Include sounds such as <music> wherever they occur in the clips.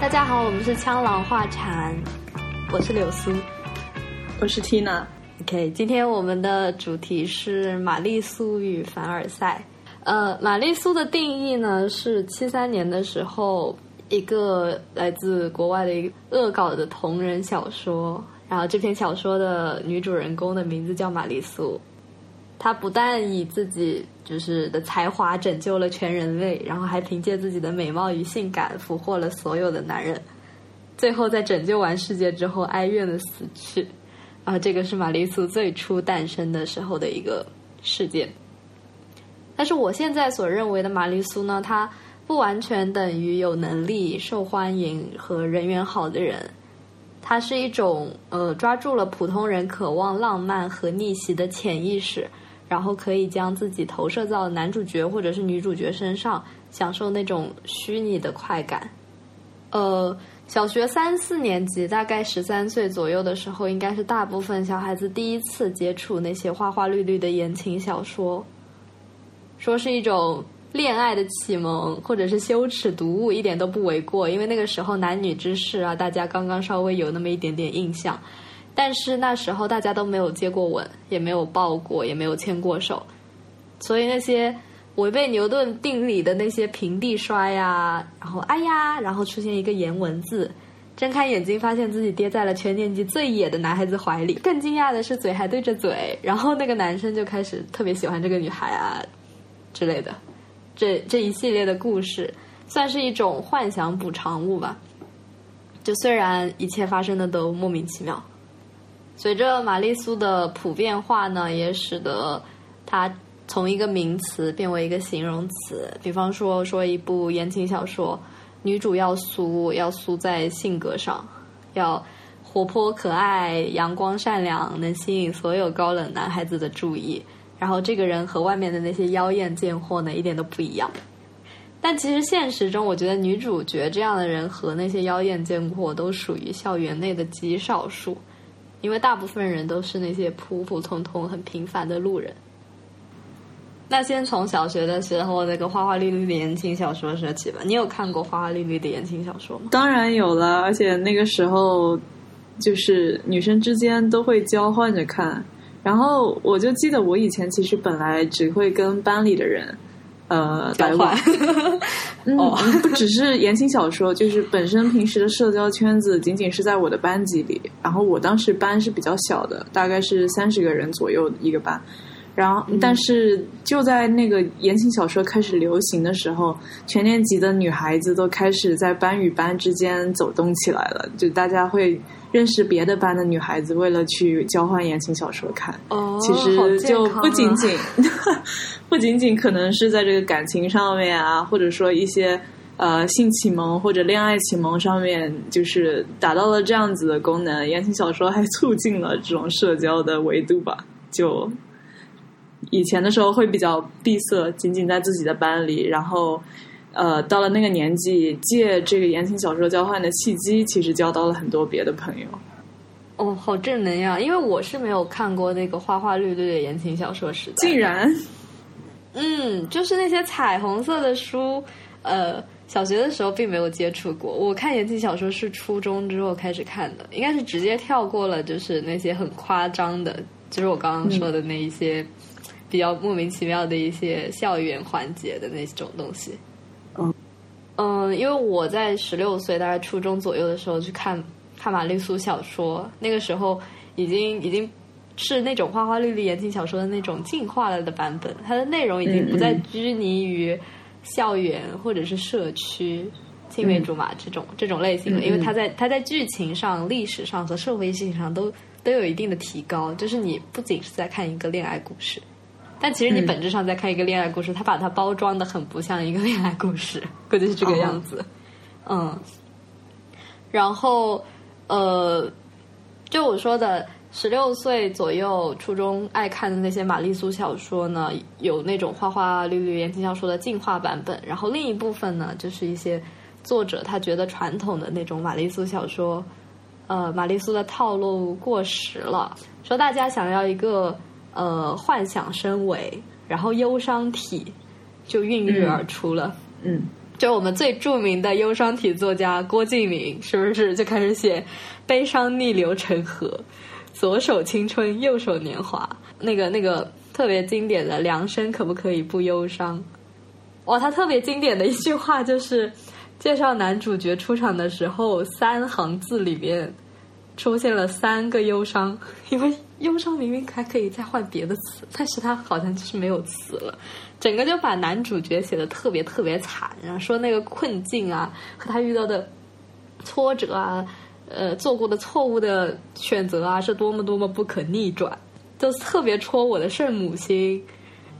大家好，我们是枪狼画禅，我是柳苏，我是 Tina。OK，今天我们的主题是玛丽苏与凡尔赛。呃，玛丽苏的定义呢是七三年的时候，一个来自国外的一个恶搞的同人小说，然后这篇小说的女主人公的名字叫玛丽苏。他不但以自己就是的才华拯救了全人类，然后还凭借自己的美貌与性感俘获了所有的男人，最后在拯救完世界之后哀怨的死去。啊，这个是玛丽苏最初诞生的时候的一个事件。但是我现在所认为的玛丽苏呢，她不完全等于有能力、受欢迎和人缘好的人。它是一种呃，抓住了普通人渴望浪漫和逆袭的潜意识，然后可以将自己投射到男主角或者是女主角身上，享受那种虚拟的快感。呃，小学三四年级，大概十三岁左右的时候，应该是大部分小孩子第一次接触那些花花绿绿的言情小说。说是一种恋爱的启蒙，或者是羞耻读物，一点都不为过。因为那个时候男女之事啊，大家刚刚稍微有那么一点点印象，但是那时候大家都没有接过吻，也没有抱过，也没有牵过手，所以那些违背牛顿定理的那些平地摔呀，然后哎呀，然后出现一个颜文字，睁开眼睛发现自己跌在了全年级最野的男孩子怀里，更惊讶的是嘴还对着嘴，然后那个男生就开始特别喜欢这个女孩啊。之类的，这这一系列的故事算是一种幻想补偿物吧。就虽然一切发生的都莫名其妙，随着玛丽苏的普遍化呢，也使得它从一个名词变为一个形容词。比方说，说一部言情小说，女主要苏，要苏在性格上，要活泼可爱、阳光善良，能吸引所有高冷男孩子的注意。然后这个人和外面的那些妖艳贱货呢，一点都不一样。但其实现实中，我觉得女主角这样的人和那些妖艳贱货都属于校园内的极少数，因为大部分人都是那些普普通通、很平凡的路人。那先从小学的时候那个花花绿绿的言情小说说起吧。你有看过花花绿绿的言情小说吗？当然有了，而且那个时候就是女生之间都会交换着看。然后我就记得，我以前其实本来只会跟班里的人，呃，交换。<laughs> 嗯，不只是 <laughs> 言情小说，就是本身平时的社交圈子仅仅是在我的班级里。然后我当时班是比较小的，大概是三十个人左右一个班。然后，但是就在那个言情小说开始流行的时候，全年级的女孩子都开始在班与班之间走动起来了，就大家会。认识别的班的女孩子，为了去交换言情小说看，哦其实就不仅仅 <laughs> 不仅仅可能是在这个感情上面啊，或者说一些呃性启蒙或者恋爱启蒙上面，就是达到了这样子的功能。言情小说还促进了这种社交的维度吧。就以前的时候会比较闭塞，仅仅在自己的班里，然后。呃，到了那个年纪，借这个言情小说交换的契机，其实交到了很多别的朋友。哦，好正能量！因为我是没有看过那个花花绿绿的言情小说时代。竟然，嗯，就是那些彩虹色的书，呃，小学的时候并没有接触过。我看言情小说是初中之后开始看的，应该是直接跳过了，就是那些很夸张的，就是我刚刚说的那一些比较莫名其妙的一些校园环节的那种东西。嗯，因为我在十六岁，大概初中左右的时候去看看玛丽苏小说，那个时候已经已经是那种花花绿绿言情小说的那种进化了的版本，它的内容已经不再拘泥于校园或者是社区青梅竹马这种这种类型了，因为它在它在剧情上、历史上和社会性上都都有一定的提高，就是你不仅是在看一个恋爱故事。但其实你本质上在看一个恋爱故事，他把它包装的很不像一个恋爱故事，<laughs> 估计是这个样子。嗯，然后呃，就我说的，十六岁左右初中爱看的那些玛丽苏小说呢，有那种花花绿绿言情小说的进化版本，然后另一部分呢，就是一些作者他觉得传统的那种玛丽苏小说，呃，玛丽苏的套路过时了，说大家想要一个。呃，幻想身为，然后忧伤体就孕育而出了。嗯，就我们最著名的忧伤体作家郭敬明，是不是就开始写“悲伤逆流成河，左手青春，右手年华”？那个那个特别经典的“凉生可不可以不忧伤”？哇，他特别经典的一句话就是介绍男主角出场的时候，三行字里面出现了三个忧伤，因为忧伤明明还可以再换别的词，但是他好像就是没有词了。整个就把男主角写的特别特别惨，然后说那个困境啊和他遇到的挫折啊，呃做过的错误的选择啊是多么多么不可逆转，就特别戳我的圣母心，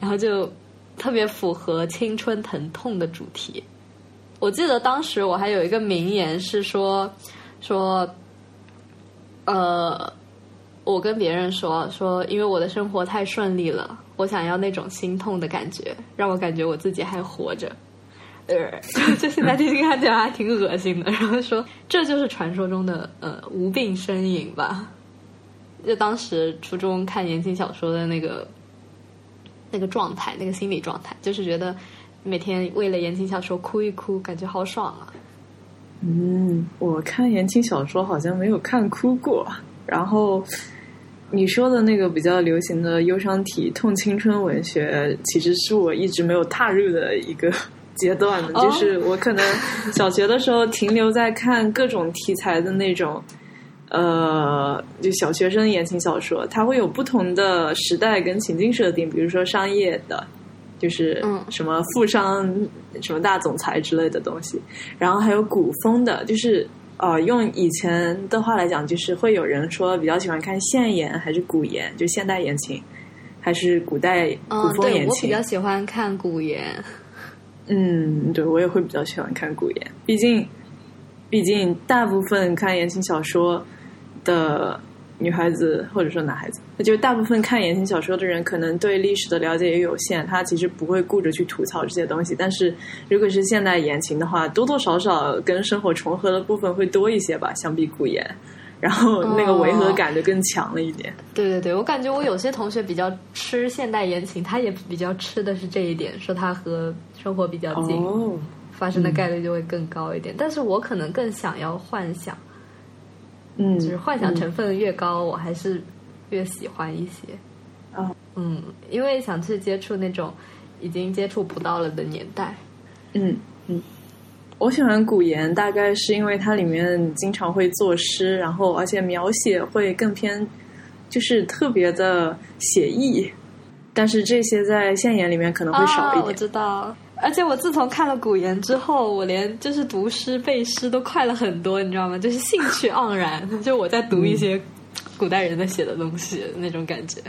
然后就特别符合青春疼痛的主题。我记得当时我还有一个名言是说说，呃。我跟别人说说，因为我的生活太顺利了，我想要那种心痛的感觉，让我感觉我自己还活着。呃，<laughs> 就现在听听看起来还挺恶心的。然后说，这就是传说中的呃无病呻吟吧。就当时初中看言情小说的那个那个状态，那个心理状态，就是觉得每天为了言情小说哭一哭，感觉好爽啊。嗯，我看言情小说好像没有看哭过。然后你说的那个比较流行的忧伤体痛青春文学，其实是我一直没有踏入的一个阶段的。就是我可能小学的时候停留在看各种题材的那种，呃，就小学生言情小说，它会有不同的时代跟情境设定，比如说商业的，就是什么富商、什么大总裁之类的东西，然后还有古风的，就是。呃，用以前的话来讲，就是会有人说比较喜欢看现言还是古言，就现代言情，还是古代古风言情。我比较喜欢看古言。嗯，对，我也会比较喜欢看古言，毕竟，毕竟大部分看言情小说的。女孩子或者说男孩子，那就大部分看言情小说的人，可能对历史的了解也有限，他其实不会顾着去吐槽这些东西。但是如果是现代言情的话，多多少少跟生活重合的部分会多一些吧，相比古言，然后那个违和感就更强了一点。对对对，我感觉我有些同学比较吃现代言情，他也比较吃的是这一点，说他和生活比较近，发生的概率就会更高一点。但是我可能更想要幻想。嗯，就是幻想成分越高，我还是越喜欢一些。哦，嗯，因为想去接触那种已经接触不到了的年代。嗯嗯，我喜欢古言，大概是因为它里面经常会作诗，然后而且描写会更偏，就是特别的写意。但是这些在现言里面可能会少一点。我知道。而且我自从看了古言之后，我连就是读诗背诗都快了很多，你知道吗？就是兴趣盎然，就我在读一些古代人在写的东西那种感觉，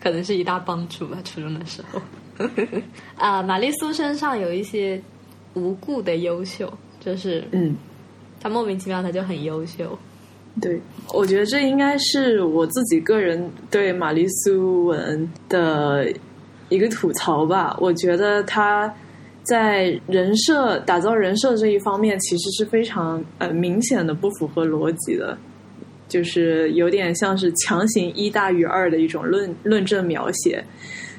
可能是一大帮助吧。初中的时候，<laughs> 啊，玛丽苏身上有一些无故的优秀，就是嗯，她莫名其妙，她就很优秀。对，我觉得这应该是我自己个人对玛丽苏文的一个吐槽吧。我觉得她。在人设打造人设这一方面，其实是非常呃明显的不符合逻辑的，就是有点像是强行一大于二的一种论论证描写。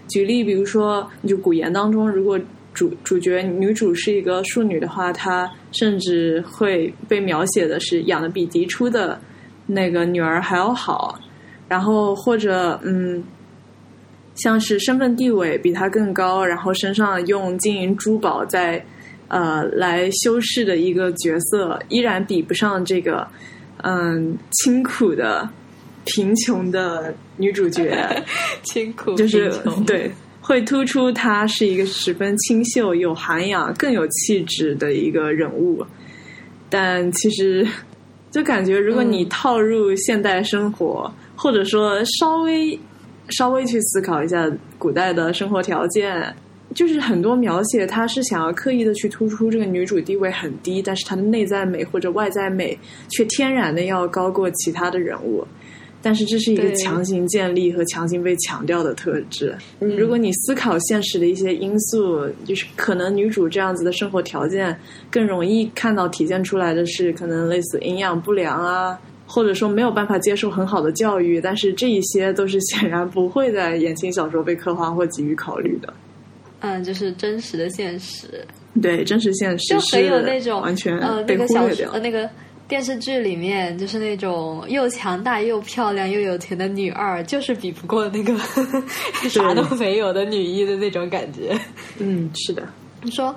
举例，比如说，就古言当中，如果主主角女主是一个庶女的话，她甚至会被描写的是养的比嫡出的那个女儿还要好，然后或者嗯。像是身份地位比他更高，然后身上用金银珠宝在呃来修饰的一个角色，依然比不上这个嗯清苦的贫穷的女主角。<laughs> 清苦就是对，会突出她是一个十分清秀、有涵养、更有气质的一个人物。但其实就感觉，如果你套入现代生活，或者说稍微。稍微去思考一下古代的生活条件，就是很多描写，他是想要刻意的去突出这个女主地位很低，但是她的内在美或者外在美却天然的要高过其他的人物。但是这是一个强行建立和强行被强调的特质。如果你思考现实的一些因素，就是可能女主这样子的生活条件更容易看到体现出来的是，可能类似营养不良啊。或者说没有办法接受很好的教育，但是这一些都是显然不会在言情小说被刻画或给予考虑的。嗯，就是真实的现实。对真实现实就很有那种完全呃那被个小忽略掉。说呃那个电视剧里面就是那种又强大又漂亮又有钱的女二，就是比不过那个 <laughs> 啥都没有的女一的那种感觉。嗯，是的，你 <laughs> 说，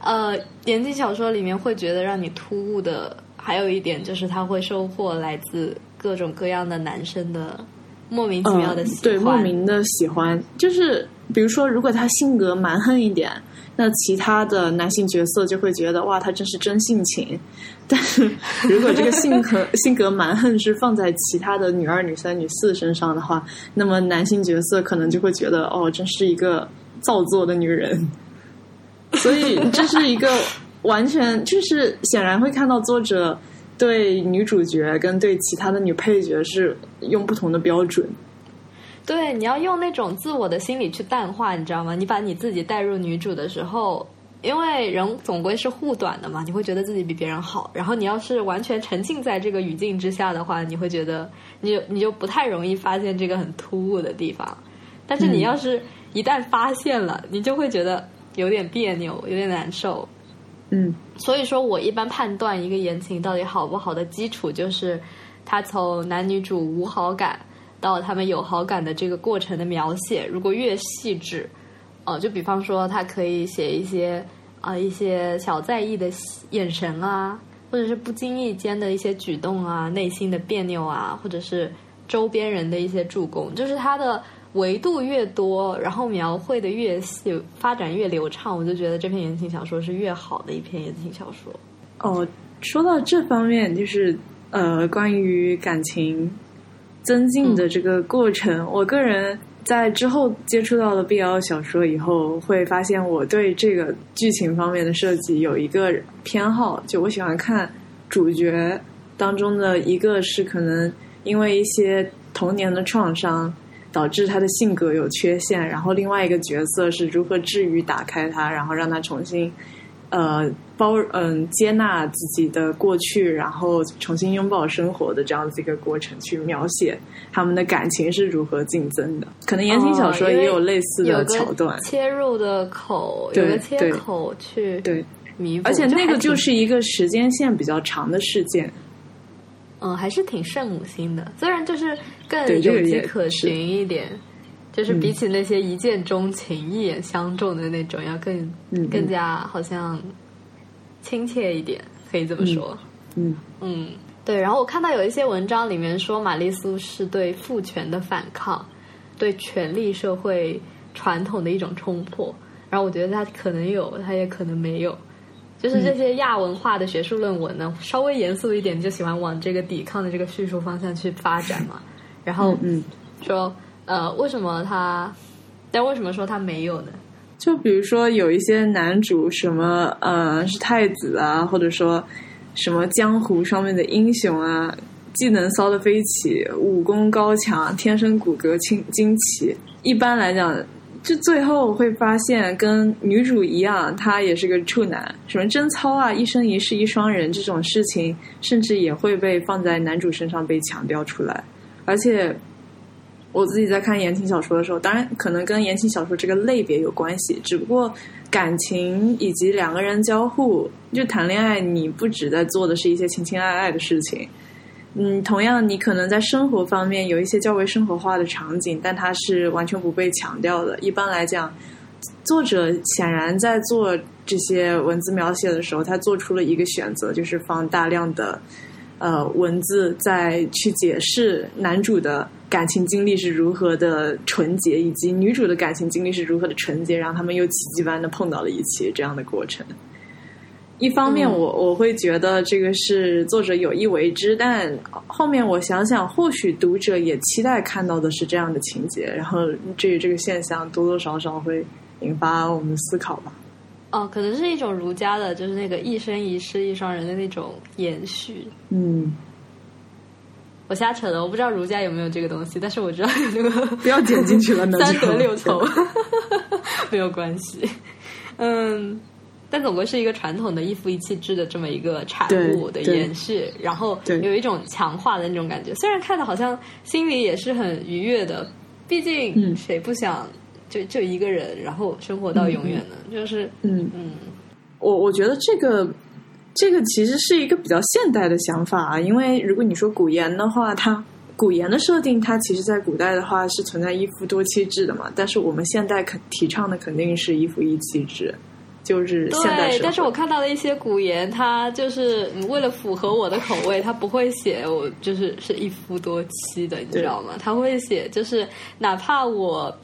呃，言情小说里面会觉得让你突兀的，还有一点就是他会收获来自各种各样的男生的莫名其妙的喜欢，嗯对莫名的喜欢，就是比如说，如果他性格蛮横一点，那其他的男性角色就会觉得哇，他真是真性情。<laughs> 但是如果这个性格 <laughs> 性格蛮横是放在其他的女二、女三、女四身上的话，那么男性角色可能就会觉得哦，真是一个造作的女人。所以这是一个完全就是显然会看到作者对女主角跟对其他的女配角是用不同的标准。对，你要用那种自我的心理去淡化，你知道吗？你把你自己带入女主的时候，因为人总归是护短的嘛，你会觉得自己比别人好。然后你要是完全沉浸在这个语境之下的话，你会觉得你你就不太容易发现这个很突兀的地方。但是你要是一旦发现了，你就会觉得有点别扭，有点难受。嗯所以说我一般判断一个言情到底好不好的基础，就是他从男女主无好感到他们有好感的这个过程的描写，如果越细致，呃，就比方说他可以写一些啊、一些小在意的眼神啊，或者是不经意间的一些举动啊，内心的别扭啊，或者是周边人的一些助攻，就是他的。维度越多，然后描绘的越细，发展越流畅，我就觉得这篇言情小说是越好的一篇言情小说。哦，说到这方面，就是呃，关于感情增进的这个过程，我个人在之后接触到了 BL 小说以后，会发现我对这个剧情方面的设计有一个偏好，就我喜欢看主角当中的一个是可能因为一些童年的创伤。导致他的性格有缺陷，然后另外一个角色是如何治愈、打开他，然后让他重新，呃，包嗯接纳自己的过去，然后重新拥抱生活的这样子一个过程，去描写他们的感情是如何竞争的。可能言情小说也有类似的桥段，切入的口有个切口去对弥补，而且那个就是一个时间线比较长的事件。嗯，还是挺圣母心的，虽然就是更有迹可循一点，就是比起那些一见钟情、一眼相中的那种，要更、嗯、更加好像亲切一点，可以这么说。嗯嗯，对。然后我看到有一些文章里面说，玛丽苏是对父权的反抗，对权力社会传统的一种冲破。然后我觉得他可能有，他也可能没有。就是这些亚文化的学术论文呢，稍微严肃一点，就喜欢往这个抵抗的这个叙述方向去发展嘛。<laughs> 然后嗯，说呃，为什么他？但为什么说他没有呢？就比如说有一些男主什么呃是太子啊，或者说什么江湖上面的英雄啊，技能骚的飞起，武功高强，天生骨骼清惊奇。一般来讲。就最后会发现，跟女主一样，他也是个处男。什么贞操啊，一生一世一双人这种事情，甚至也会被放在男主身上被强调出来。而且，我自己在看言情小说的时候，当然可能跟言情小说这个类别有关系。只不过感情以及两个人交互，就谈恋爱，你不只在做的是一些情情爱爱的事情。嗯，同样，你可能在生活方面有一些较为生活化的场景，但它是完全不被强调的。一般来讲，作者显然在做这些文字描写的时候，他做出了一个选择，就是放大量的呃文字，再去解释男主的感情经历是如何的纯洁，以及女主的感情经历是如何的纯洁，然后他们又奇迹般的碰到了一起这样的过程。一方面我，我我会觉得这个是作者有意为之，但后面我想想，或许读者也期待看到的是这样的情节，然后至于这个现象多多少少会引发我们思考吧。哦，可能是一种儒家的，就是那个一生一世一双人的那种延续。嗯，我瞎扯的，我不知道儒家有没有这个东西，但是我知道有那个 <laughs> 不要剪进去了，三得六 <laughs> 凑 <laughs> 没有关系。嗯。但总归是一个传统的一夫一妻制的这么一个产物的延续，然后有一种强化的那种感觉。虽然看的好像心里也是很愉悦的，毕竟谁不想就就一个人，然后生活到永远呢？就是嗯嗯，我我觉得这个这个其实是一个比较现代的想法啊，因为如果你说古言的话，它古言的设定，它其实在古代的话是存在一夫多妻制的嘛，但是我们现代肯提倡的肯定是一夫一妻制。就是现代对，但是我看到了一些古言，它就是为了符合我的口味，它不会写我就是是一夫多妻的，你知道吗？他会写就是哪怕我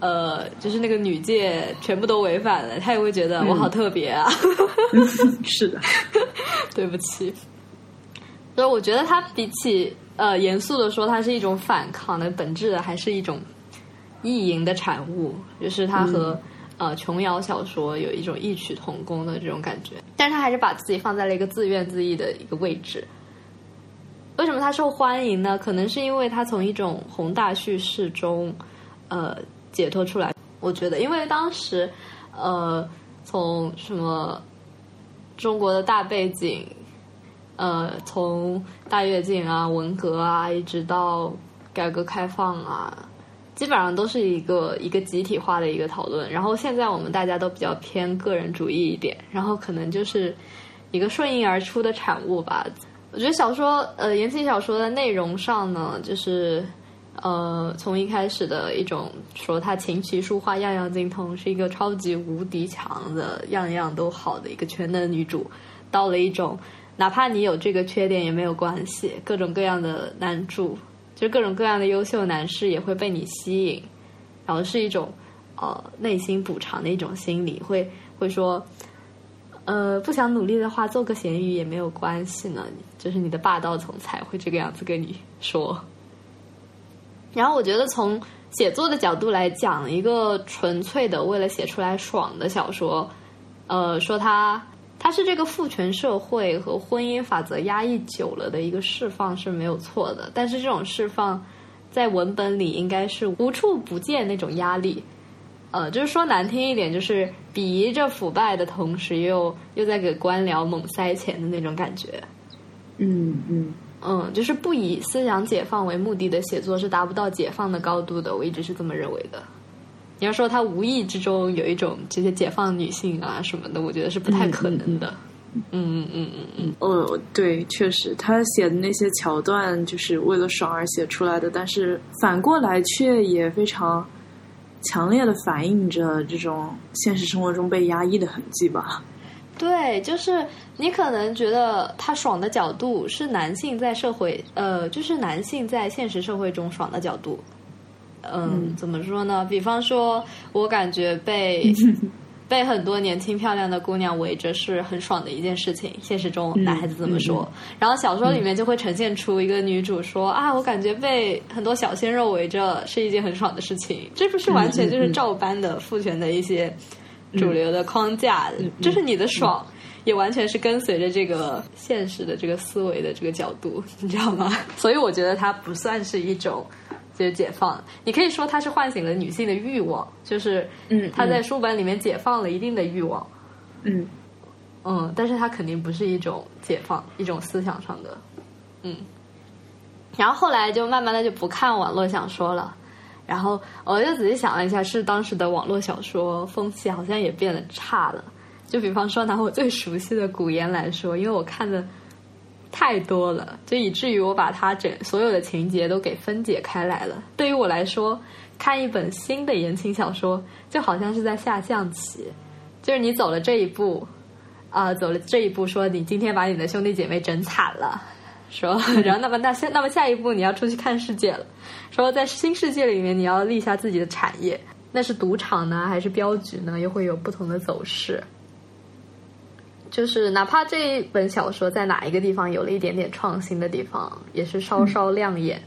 呃，就是那个女界全部都违反了，他也会觉得我好特别啊。<laughs> <laughs> <laughs> 是的，对不起。所以我觉得它比起呃严肃的说，它是一种反抗的本质的，还是一种意淫的产物，就是它和。呃，琼瑶小说有一种异曲同工的这种感觉，但是他还是把自己放在了一个自怨自艾的一个位置。为什么他受欢迎呢？可能是因为他从一种宏大叙事中，呃，解脱出来。我觉得，因为当时，呃，从什么中国的大背景，呃，从大跃进啊、文革啊，一直到改革开放啊。基本上都是一个一个集体化的一个讨论，然后现在我们大家都比较偏个人主义一点，然后可能就是一个顺应而出的产物吧。我觉得小说，呃，言情小说的内容上呢，就是呃，从一开始的一种说他琴棋书画样样精通，是一个超级无敌强的样样都好的一个全能女主，到了一种哪怕你有这个缺点也没有关系，各种各样的男主。就各种各样的优秀男士也会被你吸引，然后是一种呃内心补偿的一种心理，会会说，呃不想努力的话，做个咸鱼也没有关系呢。就是你的霸道总裁会这个样子跟你说。然后我觉得从写作的角度来讲，一个纯粹的为了写出来爽的小说，呃，说他。它是这个父权社会和婚姻法则压抑久了的一个释放是没有错的，但是这种释放在文本里应该是无处不见那种压力，呃，就是说难听一点，就是鄙夷着腐败的同时，又又在给官僚猛塞钱的那种感觉。嗯嗯嗯，就是不以思想解放为目的的写作是达不到解放的高度的，我一直是这么认为的。你要说他无意之中有一种这些解放女性啊什么的，我觉得是不太可能的。嗯嗯嗯嗯嗯。哦，对，确实，他写的那些桥段就是为了爽而写出来的，但是反过来却也非常强烈的反映着这种现实生活中被压抑的痕迹吧。对，就是你可能觉得他爽的角度是男性在社会，呃，就是男性在现实社会中爽的角度。嗯，怎么说呢？比方说，我感觉被 <laughs> 被很多年轻漂亮的姑娘围着是很爽的一件事情。现实中，男孩子这么说，然后小说里面就会呈现出一个女主说：“啊，我感觉被很多小鲜肉围着是一件很爽的事情。”这不是完全就是照搬的父权的一些主流的框架，就是你的爽也完全是跟随着这个现实的这个思维的这个角度，你知道吗？所以我觉得它不算是一种。就是解放，你可以说它是唤醒了女性的欲望，就是嗯，她在书本里面解放了一定的欲望，嗯嗯，但是它肯定不是一种解放，一种思想上的，嗯。然后后来就慢慢的就不看网络小说了，然后我就仔细想了一下，是当时的网络小说风气好像也变得差了。就比方说拿我最熟悉的古言来说，因为我看的。太多了，就以至于我把它整所有的情节都给分解开来了。对于我来说，看一本新的言情小说，就好像是在下象棋，就是你走了这一步，啊，走了这一步，说你今天把你的兄弟姐妹整惨了，说，然后那么那下那么下一步你要出去看世界了，说在新世界里面你要立下自己的产业，那是赌场呢还是镖局呢？又会有不同的走势。就是哪怕这一本小说在哪一个地方有了一点点创新的地方，也是稍稍亮眼，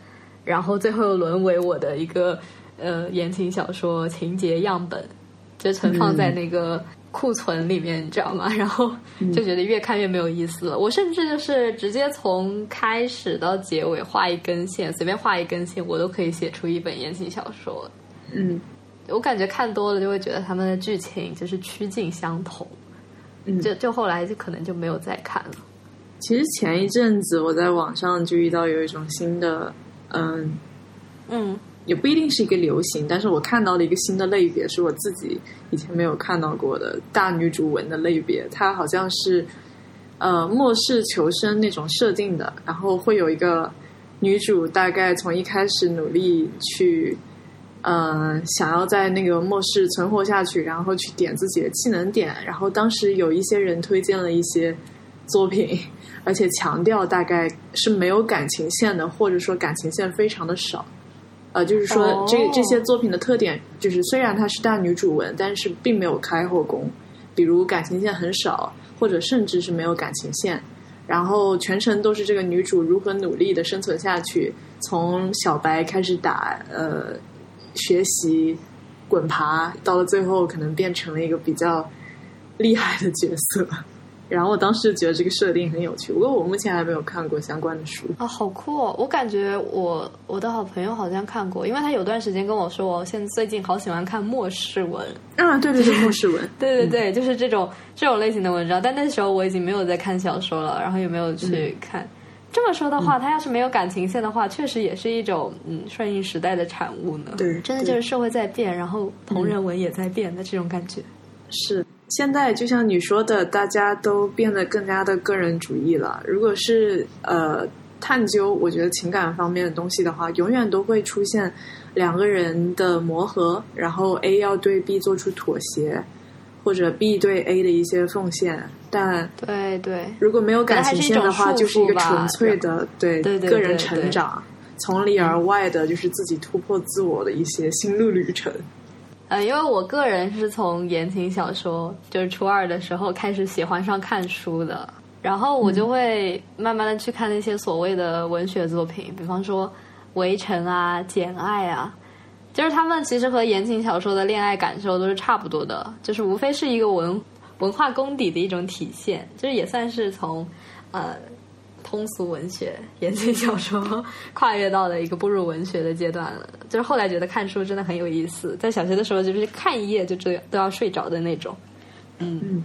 然后最后又沦为我的一个呃言情小说情节样本，就存放在那个库存里面，你知道吗？<laughs> 然后就觉得越看越没有意思了。我甚至就是直接从开始到结尾画一根线，随便画一根线，我都可以写出一本言情小说。嗯，我感觉看多了就会觉得他们的剧情就是趋近相同。就就后来就可能就没有再看了。其实前一阵子我在网上就遇到有一种新的，嗯嗯，也不一定是一个流行，但是我看到了一个新的类别，是我自己以前没有看到过的大女主文的类别。它好像是呃末世求生那种设定的，然后会有一个女主，大概从一开始努力去。嗯，想要在那个末世存活下去，然后去点自己的技能点。然后当时有一些人推荐了一些作品，而且强调大概是没有感情线的，或者说感情线非常的少。呃，就是说这这些作品的特点就是，虽然它是大女主文，但是并没有开后宫，比如感情线很少，或者甚至是没有感情线。然后全程都是这个女主如何努力的生存下去，从小白开始打，呃。学习滚爬，到了最后可能变成了一个比较厉害的角色。然后我当时觉得这个设定很有趣，不过我目前还没有看过相关的书啊，好酷！哦！我感觉我我的好朋友好像看过，因为他有段时间跟我说，我现在最近好喜欢看末世文啊，对对对，末世文，<laughs> 对对对，就是这种这种类型的文章。但那时候我已经没有在看小说了，然后也没有去看。这么说的话，他要是没有感情线的话，确实也是一种嗯顺应时代的产物呢。对，真的就是社会在变，然后同人文也在变的这种感觉。是，现在就像你说的，大家都变得更加的个人主义了。如果是呃探究，我觉得情感方面的东西的话，永远都会出现两个人的磨合，然后 A 要对 B 做出妥协。或者 B 对 A 的一些奉献，但对对，如果没有感情线的话，就是一个纯粹的对个人成长，从里而外的就是自己突破自我的一些心路旅程。呃，因为我个人是从言情小说，就是初二的时候开始喜欢上看书的，然后我就会慢慢的去看那些所谓的文学作品，比方说《围城》啊，《简爱》啊。就是他们其实和言情小说的恋爱感受都是差不多的，就是无非是一个文文化功底的一种体现，就是也算是从呃通俗文学、言情小说跨越到了一个步入文学的阶段了。就是后来觉得看书真的很有意思，在小学的时候就是看一页就这都要睡着的那种，嗯。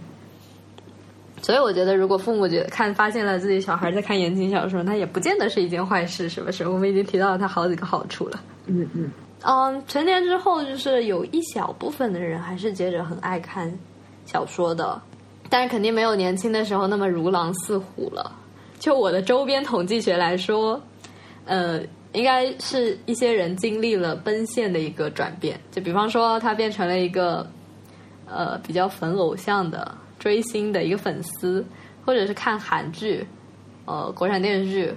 所以我觉得，如果父母觉得看发现了自己小孩在看言情小说，那也不见得是一件坏事，是不是？我们已经提到了它好几个好处了。嗯嗯。嗯，成年之后，就是有一小部分的人还是接着很爱看小说的，但是肯定没有年轻的时候那么如狼似虎了。就我的周边统计学来说，呃，应该是一些人经历了奔现的一个转变。就比方说，他变成了一个呃比较粉偶像的追星的一个粉丝，或者是看韩剧、呃国产电视剧，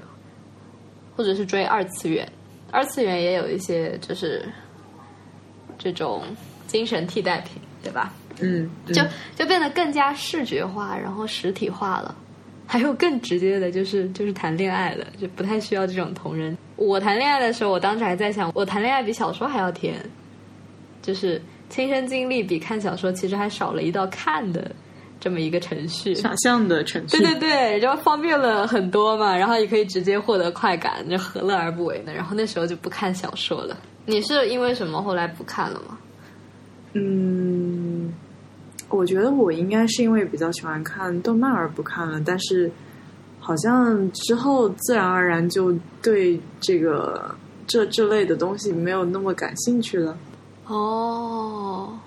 或者是追二次元。二次元也有一些，就是这种精神替代品，对吧？嗯，就就变得更加视觉化，然后实体化了。还有更直接的，就是就是谈恋爱了，就不太需要这种同人。我谈恋爱的时候，我当时还在想，我谈恋爱比小说还要甜，就是亲身经历比看小说其实还少了一道看的。这么一个程序，想象的程序，对对对，然后方便了很多嘛，然后也可以直接获得快感，就何乐而不为呢？然后那时候就不看小说了。你是因为什么后来不看了吗？嗯，我觉得我应该是因为比较喜欢看动漫而不看了，但是好像之后自然而然就对这个这这类的东西没有那么感兴趣了。哦。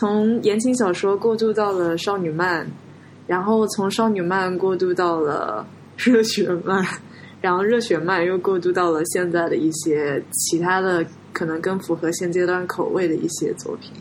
从言情小说过渡到了少女漫，然后从少女漫过渡到了热血漫，然后热血漫又过渡到了现在的一些其他的可能更符合现阶段口味的一些作品。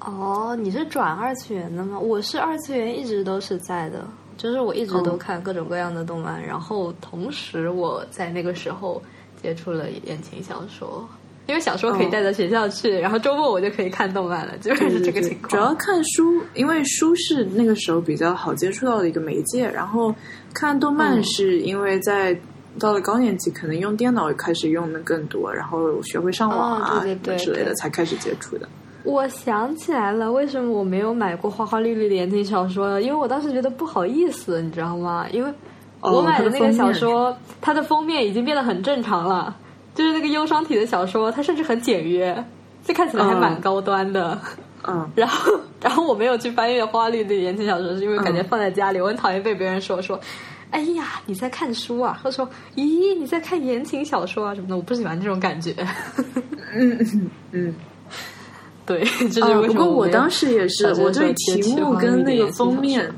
哦，你是转二次元的吗？我是二次元一直都是在的，就是我一直都看各种各样的动漫，然后同时我在那个时候接触了言情小说。因为小说可以带到学校去，然后周末我就可以看动漫了，就是这个情况。主要看书，因为书是那个时候比较好接触到的一个媒介，然后看动漫是因为在到了高年级，可能用电脑开始用的更多，然后学会上网啊之类的才开始接触的。我想起来了，为什么我没有买过花花绿绿的言情小说？因为我当时觉得不好意思，你知道吗？因为我买的那个小说，它的封面已经变得很正常了。就是那个忧伤体的小说，它甚至很简约，这看起来还蛮高端的。嗯，<laughs> 然后，然后我没有去翻阅花绿的言情小说，是因为感觉放在家里，我很讨厌被别人说说，哎呀，你在看书啊？或者说，咦，你在看言情小说啊什么的？我不喜欢这种感觉。嗯嗯嗯，对，<laughs> 就是不过我当时也是，我对题目跟那个封面，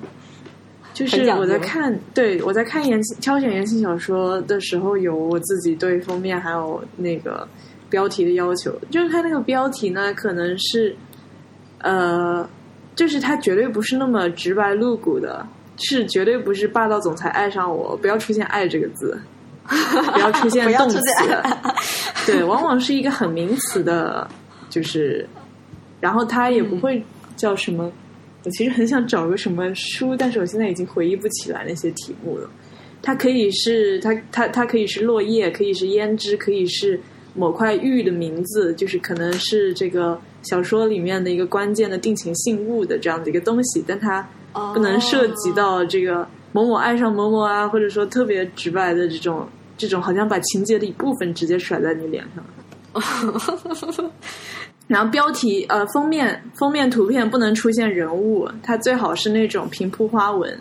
就是我在看，对我在看言挑选言情小说的时候，有我自己对封面还有那个标题的要求，就是它那个标题呢，可能是呃，就是它绝对不是那么直白露骨的。是绝对不是霸道总裁爱上我，不要出现“爱”这个字，不要出现 <laughs> 动词，对，往往是一个很名词的，就是，然后它也不会叫什么。我其实很想找个什么书，但是我现在已经回忆不起来那些题目了。它可以是它它它可以是落叶，可以是胭脂，可以是某块玉的名字，就是可能是这个小说里面的一个关键的定情信物的这样的一个东西，但它。不能涉及到这个某某爱上某某啊，或者说特别直白的这种这种，好像把情节的一部分直接甩在你脸上。<laughs> 然后标题呃封面封面图片不能出现人物，它最好是那种平铺花纹，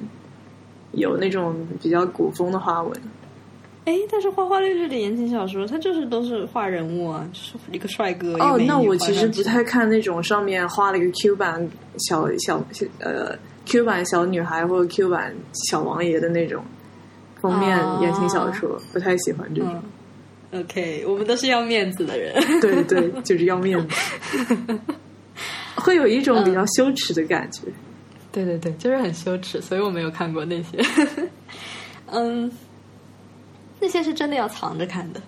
有那种比较古风的花纹。哎，但是《花花绿绿》的言情小说，它就是都是画人物啊，就是一个帅哥。哦，那我其实不太看那种上面画了一个 Q 版小小呃。Q 版小女孩或者 Q 版小王爷的那种封面言情小说，不太喜欢这种。OK，我们都是要面子的人。<laughs> 对对，就是要面子，<laughs> 会有一种比较羞耻的感觉。对对对，就是很羞耻，所以我没有看过那些。<laughs> 嗯，那些是真的要藏着看的。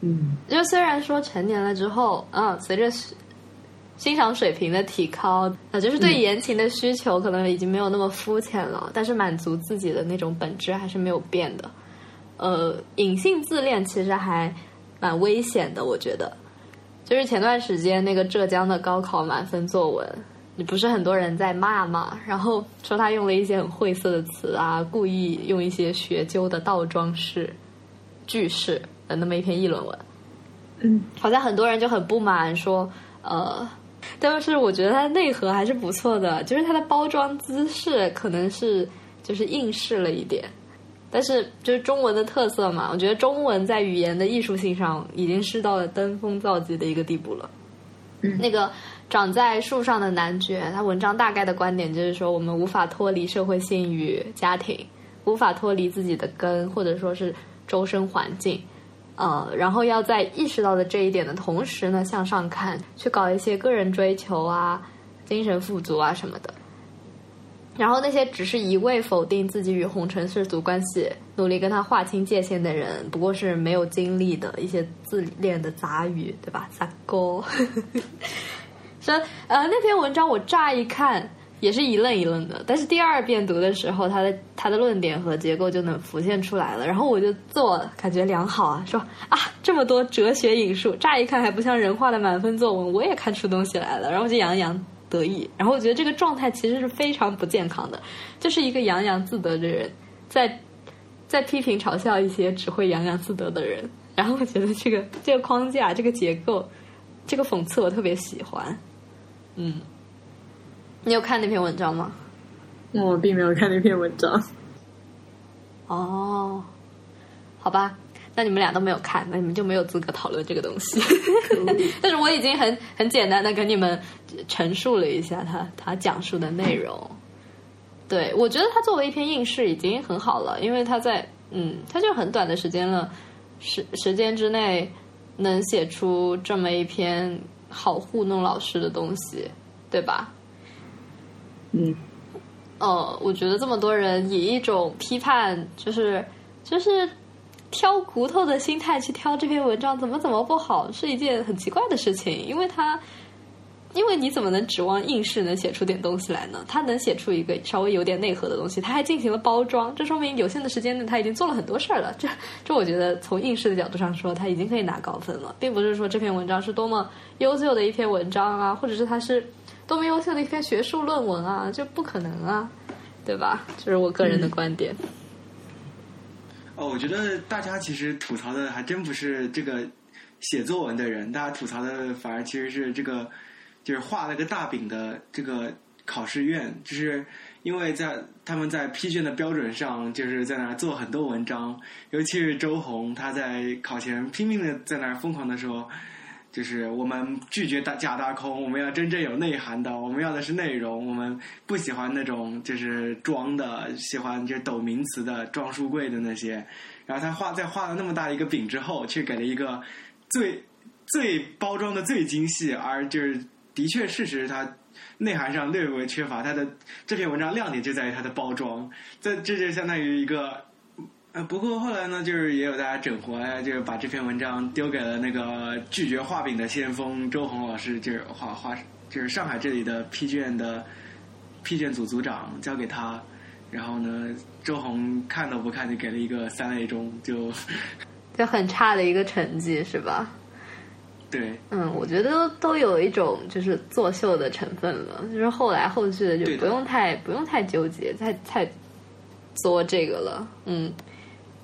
嗯，就虽然说成年了之后，嗯，随着。欣赏水平的提高，呃，就是对言情的需求可能已经没有那么肤浅了，但是满足自己的那种本质还是没有变的。呃，隐性自恋其实还蛮危险的，我觉得。就是前段时间那个浙江的高考满分作文，你不是很多人在骂嘛？然后说他用了一些很晦涩的词啊，故意用一些学究的倒装式句式的那么一篇议论文。嗯，好像很多人就很不满，说呃。但是我觉得它的内核还是不错的，就是它的包装姿势可能是就是应试了一点，但是就是中文的特色嘛，我觉得中文在语言的艺术性上已经是到了登峰造极的一个地步了。嗯，那个长在树上的男爵，他文章大概的观点就是说，我们无法脱离社会性与家庭，无法脱离自己的根，或者说是周身环境。呃，然后要在意识到的这一点的同时呢，向上看，去搞一些个人追求啊、精神富足啊什么的。然后那些只是一味否定自己与红尘世俗关系、努力跟他划清界限的人，不过是没有经历的一些自恋的杂语，对吧？杂沟。<laughs> 说呃，那篇文章我乍一看。也是一愣一愣的，但是第二遍读的时候，他的他的论点和结构就能浮现出来了。然后我就自我感觉良好啊，说啊这么多哲学引述，乍一看还不像人画的满分作文，我也看出东西来了。然后我就洋洋得意。然后我觉得这个状态其实是非常不健康的，就是一个洋洋自得的人，在在批评嘲笑一些只会洋洋自得的人。然后我觉得这个这个框架、这个结构、这个讽刺我特别喜欢，嗯。你有看那篇文章吗？我并没有看那篇文章。哦，好吧，那你们俩都没有看，那你们就没有资格讨论这个东西。<laughs> 但是我已经很很简单的跟你们陈述了一下他他讲述的内容。对，我觉得他作为一篇应试已经很好了，因为他在嗯，他就很短的时间了，时时间之内能写出这么一篇好糊弄老师的东西，对吧？嗯，呃，我觉得这么多人以一种批判，就是就是挑骨头的心态去挑这篇文章，怎么怎么不好，是一件很奇怪的事情。因为他，因为你怎么能指望应试能写出点东西来呢？他能写出一个稍微有点内核的东西，他还进行了包装，这说明有限的时间内他已经做了很多事儿了。这 <laughs> 这，我觉得从应试的角度上说，他已经可以拿高分了，并不是说这篇文章是多么优秀的一篇文章啊，或者是他是。多么优秀的一篇学术论文啊，这不可能啊，对吧？这是我个人的观点。哦，我觉得大家其实吐槽的还真不是这个写作文的人，大家吐槽的反而其实是这个，就是画了个大饼的这个考试院，就是因为在他们在批卷的标准上，就是在那儿做很多文章，尤其是周红，他在考前拼命的在那儿疯狂的说。就是我们拒绝大假大空，我们要真正有内涵的，我们要的是内容，我们不喜欢那种就是装的，喜欢就是抖名词的、装书柜的那些。然后他画在画了那么大一个饼之后，却给了一个最最包装的最精细，而就是的确事实他内涵上略微缺乏。他的这篇文章亮点就在于它的包装，这这就相当于一个。呃，不过后来呢，就是也有大家整活呀，就是把这篇文章丢给了那个拒绝画饼的先锋周红老师，就是画画，就是上海这里的批卷的批卷组组长，交给他，然后呢，周红看都不看就给了一个三类中，就就很差的一个成绩，是吧？对，嗯，我觉得都都有一种就是作秀的成分了，就是后来后续的就不用太不用太纠结，太太做这个了，嗯。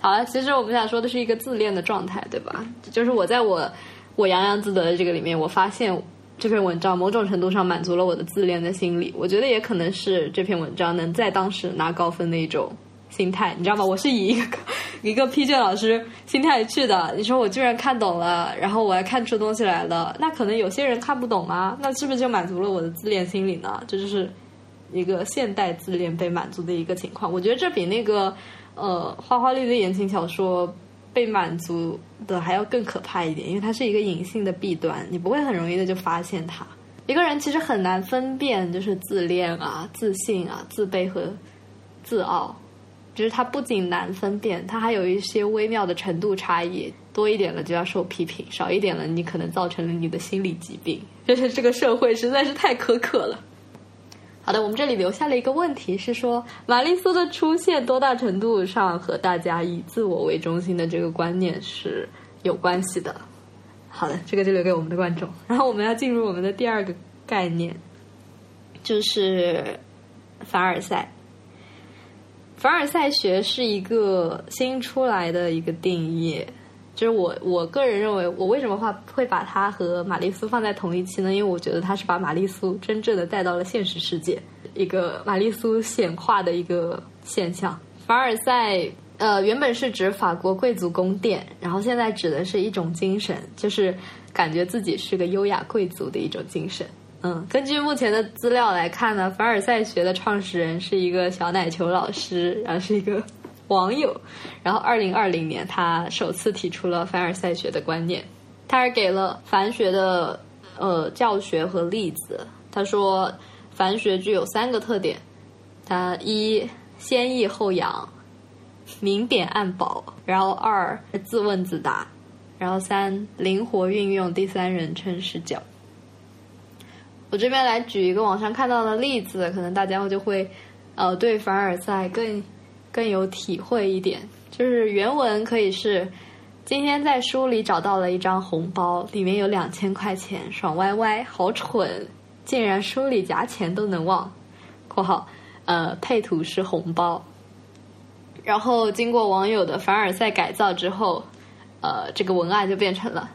好了，其实我们想说的是一个自恋的状态，对吧？就是我在我我洋洋自得的这个里面，我发现这篇文章某种程度上满足了我的自恋的心理。我觉得也可能是这篇文章能在当时拿高分的一种心态，你知道吗？我是以一个 <laughs> 一个批卷老师心态去的。你说我居然看懂了，然后我还看出东西来了，那可能有些人看不懂啊，那是不是就满足了我的自恋心理呢？这就是一个现代自恋被满足的一个情况。我觉得这比那个。呃，花花绿绿言情小说被满足的还要更可怕一点，因为它是一个隐性的弊端，你不会很容易的就发现它。一个人其实很难分辨，就是自恋啊、自信啊、自卑和自傲，就是他不仅难分辨，他还有一些微妙的程度差异，多一点了就要受批评，少一点了你可能造成了你的心理疾病。就 <laughs> 是这个社会实在是太苛刻了。好的，我们这里留下了一个问题，是说玛丽苏的出现多大程度上和大家以自我为中心的这个观念是有关系的。好的，这个就留给我们的观众。然后我们要进入我们的第二个概念，就是凡尔赛。凡尔赛学是一个新出来的一个定义。就是我我个人认为，我为什么话会把它和玛丽苏放在同一期呢？因为我觉得它是把玛丽苏真正的带到了现实世界，一个玛丽苏显化的一个现象。凡尔赛呃原本是指法国贵族宫殿，然后现在指的是一种精神，就是感觉自己是个优雅贵族的一种精神。嗯，根据目前的资料来看呢，凡尔赛学的创始人是一个小奶球老师，然后是一个。网友，然后二零二零年，他首次提出了凡尔赛学的观念，他是给了凡学的呃教学和例子。他说，凡学具有三个特点：他一先抑后扬，明贬暗褒；然后二自问自答；然后三灵活运用第三人称视角。我这边来举一个网上看到的例子，可能大家就会呃对凡尔赛更。更有体会一点，就是原文可以是：今天在书里找到了一张红包，里面有两千块钱，爽歪歪，好蠢，竟然书里夹钱都能忘。（括号呃，配图是红包。）然后经过网友的凡尔赛改造之后，呃，这个文案就变成了：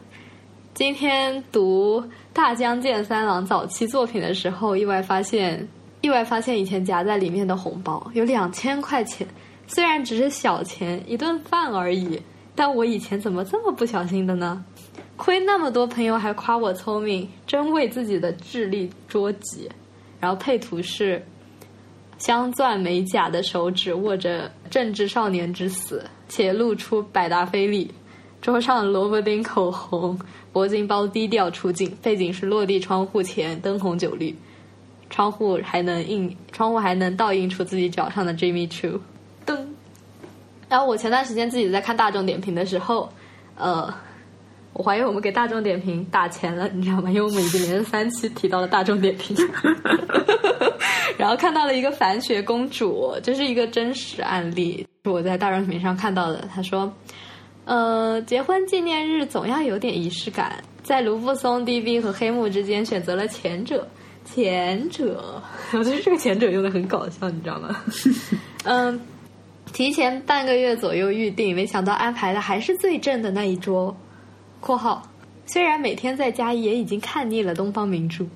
今天读大江健三郎早期作品的时候，意外发现，意外发现以前夹在里面的红包有两千块钱。虽然只是小钱，一顿饭而已，但我以前怎么这么不小心的呢？亏那么多朋友还夸我聪明，真为自己的智力捉急。然后配图是镶钻美甲的手指握着政治少年之死，且露出百达翡丽，桌上萝卜丁口红，铂金包低调出镜，背景是落地窗户前灯红酒绿，窗户还能映窗户还能倒映出自己脚上的 Jimmy Choo。噔，然后我前段时间自己在看大众点评的时候，呃，我怀疑我们给大众点评打钱了，你知道吗？因为我们已经连着三期提到了大众点评，<laughs> 然后看到了一个凡雪公主，这是一个真实案例，是我在大众点评上看到的。他说，呃，结婚纪念日总要有点仪式感，在卢布松 DB 和黑幕之间选择了前者，前者，<laughs> 我觉得这个前者用的很搞笑，你知道吗？<laughs> 嗯。提前半个月左右预定，没想到安排的还是最正的那一桌。（括号虽然每天在家也已经看腻了东方明珠，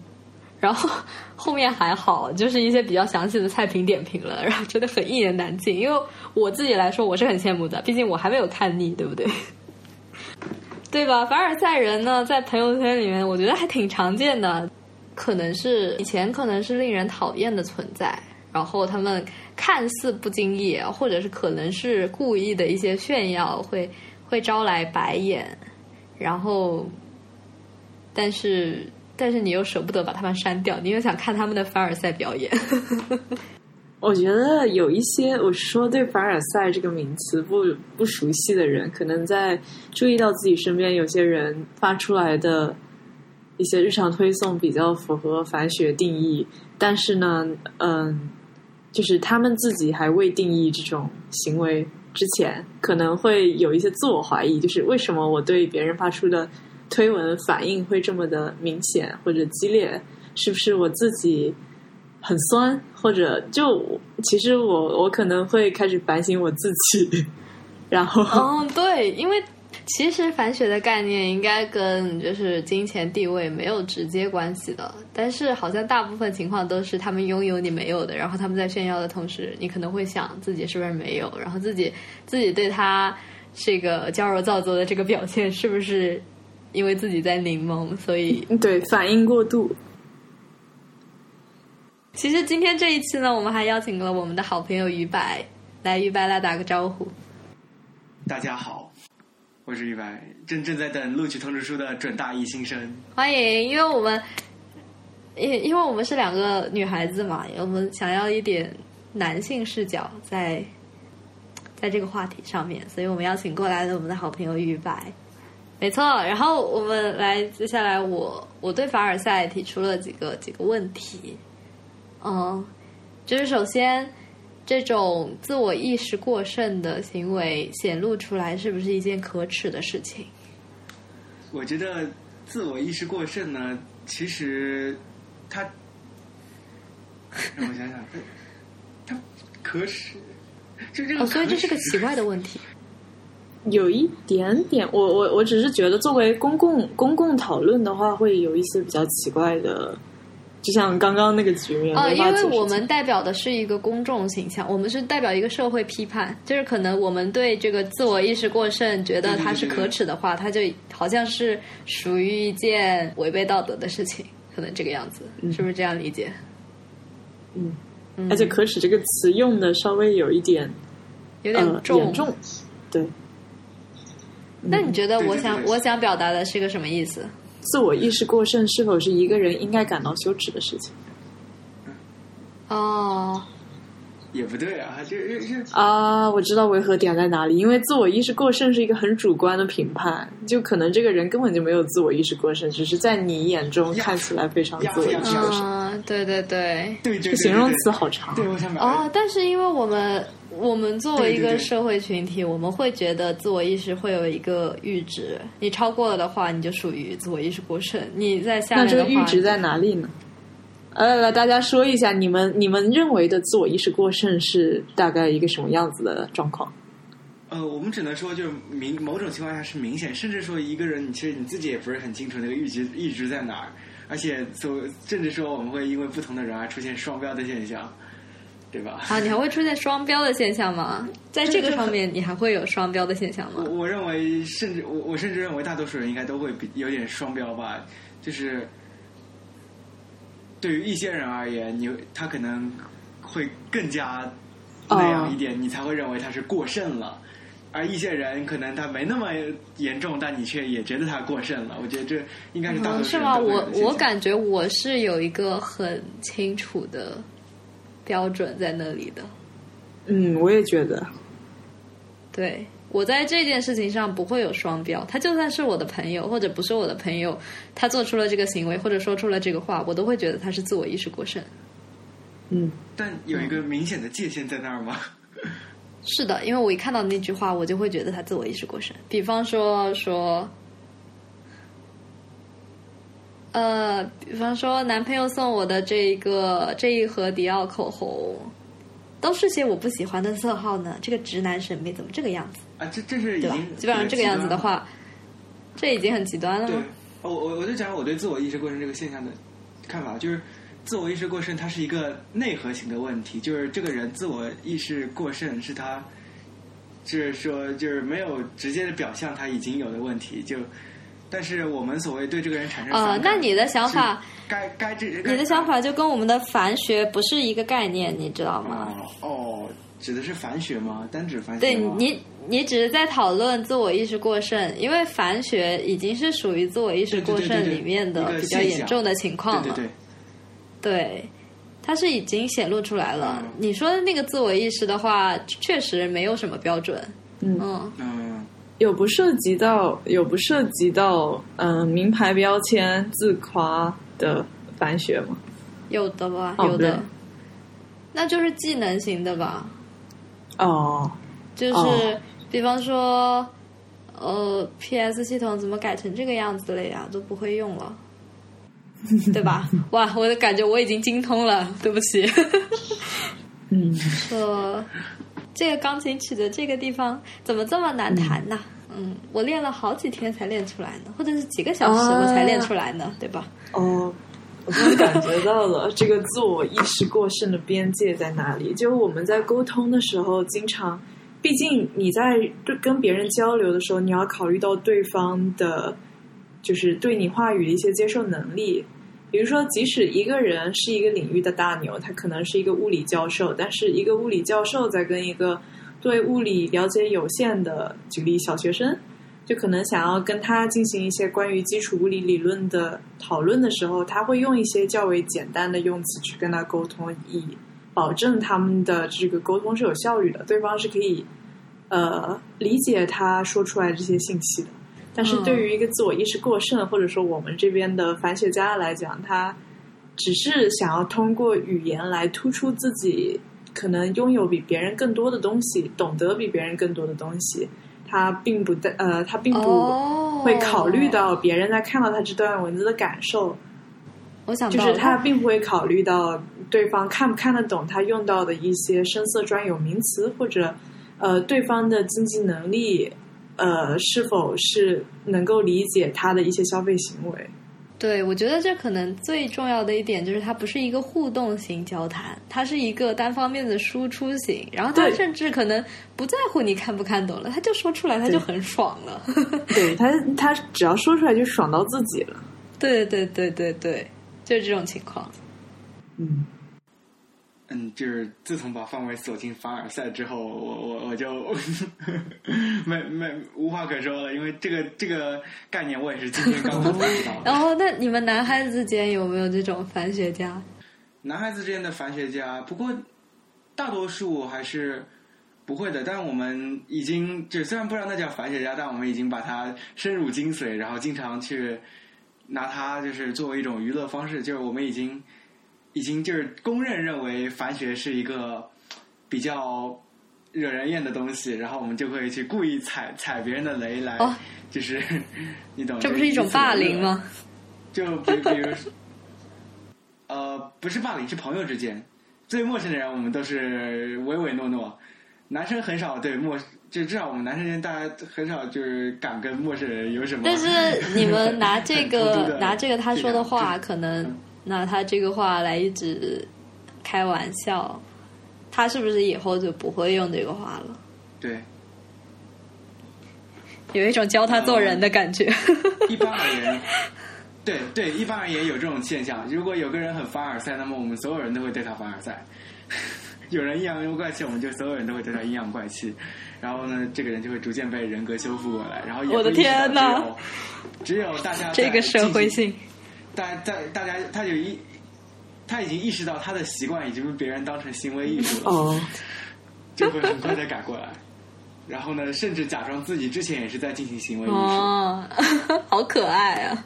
然后后面还好，就是一些比较详细的菜品点评了，然后真的很一言难尽。因为我自己来说，我是很羡慕的，毕竟我还没有看腻，对不对？<laughs> 对吧？凡尔赛人呢，在朋友圈里面，我觉得还挺常见的。可能是以前可能是令人讨厌的存在，然后他们看似不经意，或者是可能是故意的一些炫耀，会会招来白眼。然后，但是但是你又舍不得把他们删掉，你又想看他们的凡尔赛表演。<laughs> 我觉得有一些，我说对凡尔赛这个名词不不熟悉的人，可能在注意到自己身边有些人发出来的一些日常推送比较符合反学定义，但是呢，嗯，就是他们自己还未定义这种行为之前，可能会有一些自我怀疑，就是为什么我对别人发出的推文反应会这么的明显或者激烈？是不是我自己？很酸，或者就其实我我可能会开始反省我自己，<laughs> 然后嗯，对，因为其实反血的概念应该跟就是金钱地位没有直接关系的，但是好像大部分情况都是他们拥有你没有的，然后他们在炫耀的同时，你可能会想自己是不是没有，然后自己自己对他这个矫揉造作的这个表现是不是因为自己在柠檬，所以对反应过度。其实今天这一期呢，我们还邀请了我们的好朋友于白来，于白来打个招呼。大家好，我是于白，正正在等录取通知书的准大一新生。欢迎，因为我们，因因为我们是两个女孩子嘛，我们想要一点男性视角在在这个话题上面，所以我们邀请过来了我们的好朋友于白。没错，然后我们来接下来，我我对凡尔赛提出了几个几个问题。嗯，就是首先，这种自我意识过剩的行为显露出来，是不是一件可耻的事情？我觉得自我意识过剩呢，其实它，让我想想，它它可耻，就这个，所以这是个奇怪的问题。有一点点，我我我只是觉得，作为公共公共讨论的话，会有一些比较奇怪的。就像刚刚那个局面啊，因为我们代表的是一个公众形象，我们是代表一个社会批判，就是可能我们对这个自我意识过剩，觉得它是可耻的话，它就好像是属于一件违背道德的事情，可能这个样子，是不是这样理解？嗯，而且“可耻”这个词用的稍微有一点有点严重，对。那你觉得我想我想表达的是个什么意思？自我意识过剩是否是一个人应该感到羞耻的事情？哦，也不对啊，就就啊，我知道违和点在哪里，因为自我意识过剩是一个很主观的评判，就可能这个人根本就没有自我意识过剩，只是在你眼中看起来非常自我意识过剩。对对对，对这形容词好长。对，我想哦，但是因为我们。我们作为一个社会群体，我们会觉得自我意识会有一个阈值，你超过了的话，你就属于自我意识过剩。你在下面那这个阈值在哪里呢？来来，大家说一下，你们你们认为的自我意识过剩是大概一个什么样子的状况？呃，我们只能说，就是明某种情况下是明显，甚至说一个人，你其实你自己也不是很清楚那个阈值阈值在哪儿，而且所甚至说我们会因为不同的人而出现双标的现象。对吧？啊，你还会出现双标的现象吗？在这个上面，你还会有双标的现象吗？我我认为，甚至我我甚至认为，大多数人应该都会比有点双标吧。就是对于一些人而言，你他可能会更加那样一点，你才会认为他是过剩了；而一些人可能他没那么严重，但你却也觉得他过剩了。我觉得这应该是大多数人是吗？我我感觉我是有一个很清楚的。标准在那里的，嗯，我也觉得，对我在这件事情上不会有双标。他就算是我的朋友，或者不是我的朋友，他做出了这个行为，或者说出了这个话，我都会觉得他是自我意识过剩。嗯，但有一个明显的界限在那儿吗？是的，因为我一看到那句话，我就会觉得他自我意识过剩。比方说说。呃，比方说，男朋友送我的这一个这一盒迪奥口红，都是些我不喜欢的色号呢。这个直男审美怎么这个样子？啊，这这是已经基本上这个样子的话，这已经很极端了。吗，我我我就讲我对自我意识过剩这个现象的看法，就是自我意识过剩它是一个内核型的问题，就是这个人自我意识过剩是他就是说就是没有直接的表象他已经有的问题，就但是我们所谓对这个人产生呃，那你的想法，该该这你的想法就跟我们的凡学不是一个概念，你知道吗？哦哦，指的是凡学吗？单指凡学对你，你只是在讨论自我意识过剩，因为凡学已经是属于自我意识过剩里面的比较严重的情况了。对对对，对，它是已经显露出来了。你说的那个自我意识的话，确实没有什么标准。嗯嗯，有不涉及到有不涉及到嗯名牌标签自夸的反学吗？有的吧，有的，那就是技能型的吧。哦，就是比方说，呃，P.S. 系统怎么改成这个样子了呀？都不会用了，对吧？哇，我的感觉我已经精通了，对不起。嗯，<laughs> 说这个钢琴曲的这个地方怎么这么难弹呢？嗯，我练了好几天才练出来呢，或者是几个小时我才练出来呢，对吧？哦。我感觉到了 <laughs> 这个自我意识过剩的边界在哪里。就我们在沟通的时候，经常，毕竟你在对跟别人交流的时候，你要考虑到对方的，就是对你话语的一些接受能力。比如说，即使一个人是一个领域的大牛，他可能是一个物理教授，但是一个物理教授在跟一个对物理了解有限的，举例小学生。就可能想要跟他进行一些关于基础物理理论的讨论的时候，他会用一些较为简单的用词去跟他沟通，以保证他们的这个沟通是有效率的，对方是可以呃理解他说出来这些信息的。但是对于一个自我意识过剩，或者说我们这边的反写家来讲，他只是想要通过语言来突出自己可能拥有比别人更多的东西，懂得比别人更多的东西。他并不在呃，他并不会考虑到别人在看到他这段文字的感受。我想就是他并不会考虑到对方看不看得懂他用到的一些深色专有名词，或者呃对方的经济能力呃是否是能够理解他的一些消费行为。对，我觉得这可能最重要的一点就是，它不是一个互动型交谈，它是一个单方面的输出型。然后他甚至可能不在乎你看不看懂了，他就说出来，他就很爽了。<laughs> 对他，他只要说出来就爽到自己了。对对对对对，就是这种情况。嗯。嗯，就是自从把范围锁进凡尔赛之后，我我我就 <laughs> 没没无话可说了，因为这个这个概念我也是今天刚刚才知道。<laughs> 然后，那你们男孩子之间有没有这种反学家？男孩子之间的反学家，不过大多数还是不会的。但我们已经就虽然不知道那叫反学家，但我们已经把它深入精髓，然后经常去拿它就是作为一种娱乐方式，就是我们已经。已经就是公认认为凡学是一个比较惹人厌的东西，然后我们就会去故意踩踩别人的雷来，就是你懂？这不是一种霸凌吗？就比比如，呃，不是霸凌，是朋友之间最陌生的人，我们都是唯唯诺诺。男生很少对陌，就至少我们男生间大家很少就是敢跟陌生人有什么。但是你们拿这个拿这个他说的话，可能。那他这个话来一直开玩笑，他是不是以后就不会用这个话了？对，有一种教他做人的感觉。一般而言，<laughs> 对对，一般而言有这种现象。如果有个人很凡尔赛，那么我们所有人都会对他凡尔赛。<laughs> 有人阴阳怪气，我们就所有人都会对他阴阳怪气。然后呢，这个人就会逐渐被人格修复过来。然后我的天哪，只有大家这个社会性。大在大家，他就一，他已经意识到他的习惯已经被别人当成行为艺术了，哦 <laughs> 就会很快的改过来。然后呢，甚至假装自己之前也是在进行行为艺术。哦，<laughs> 好可爱啊！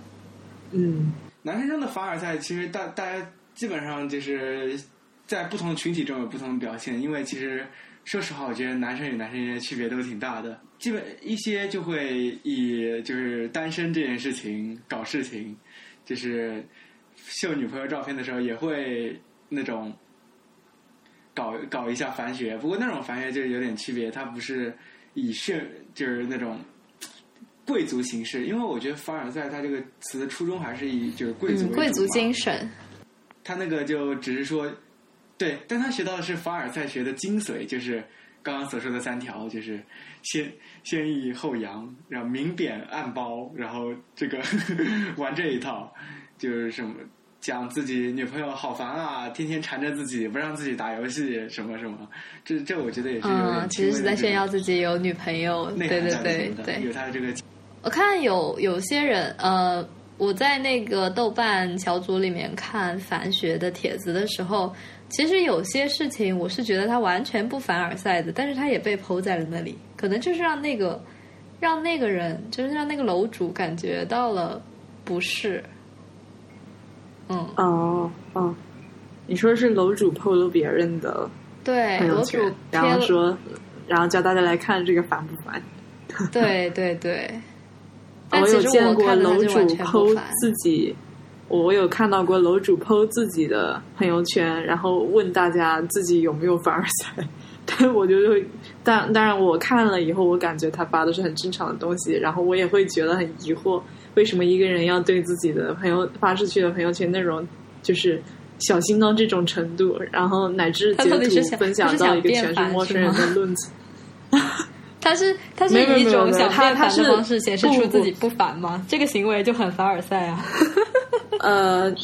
嗯，男生中的凡尔赛，其实大大家基本上就是在不同群体中有不同的表现。因为其实说实话，我觉得男生与男生之间区别都挺大的。基本一些就会以就是单身这件事情搞事情。就是秀女朋友照片的时候，也会那种搞搞一下反学。不过那种反学就是有点区别，它不是以炫，就是那种贵族形式。因为我觉得凡尔赛它这个词的初衷还是以就是贵族贵族精神。他那个就只是说，对，但他学到的是凡尔赛学的精髓，就是刚刚所说的三条，就是先先抑后扬，然后明贬暗褒，然后这个 <laughs> 玩这一套，就是什么讲自己女朋友好烦啊，天天缠着自己，不让自己打游戏，什么什么，这这我觉得也是有点嗯，其实是在炫耀自己有女朋友，对对对对，有他的这个。我看有有些人，呃，我在那个豆瓣小组里面看反学的帖子的时候，其实有些事情我是觉得他完全不凡尔赛的，但是他也被剖在了那里，可能就是让那个让那个人，就是让那个楼主感觉到了不适。嗯，哦哦，你说是楼主剖了别人的对楼主，然后说，然后叫大家来看这个烦不烦？对对对。我有见过楼主剖自己，我有看到过楼主剖自己的朋友圈，然后问大家自己有没有凡尔赛。但我就会，但当然我看了以后，我感觉他发的是很正常的东西，然后我也会觉得很疑惑，为什么一个人要对自己的朋友发出去的朋友圈内容就是小心到这种程度，然后乃至截图分享到一个全是陌生人的论子。<laughs> <laughs> 他是他是以一种想变烦的方式显示出自己不烦吗？这个行为就很凡尔赛啊。<laughs> 呃，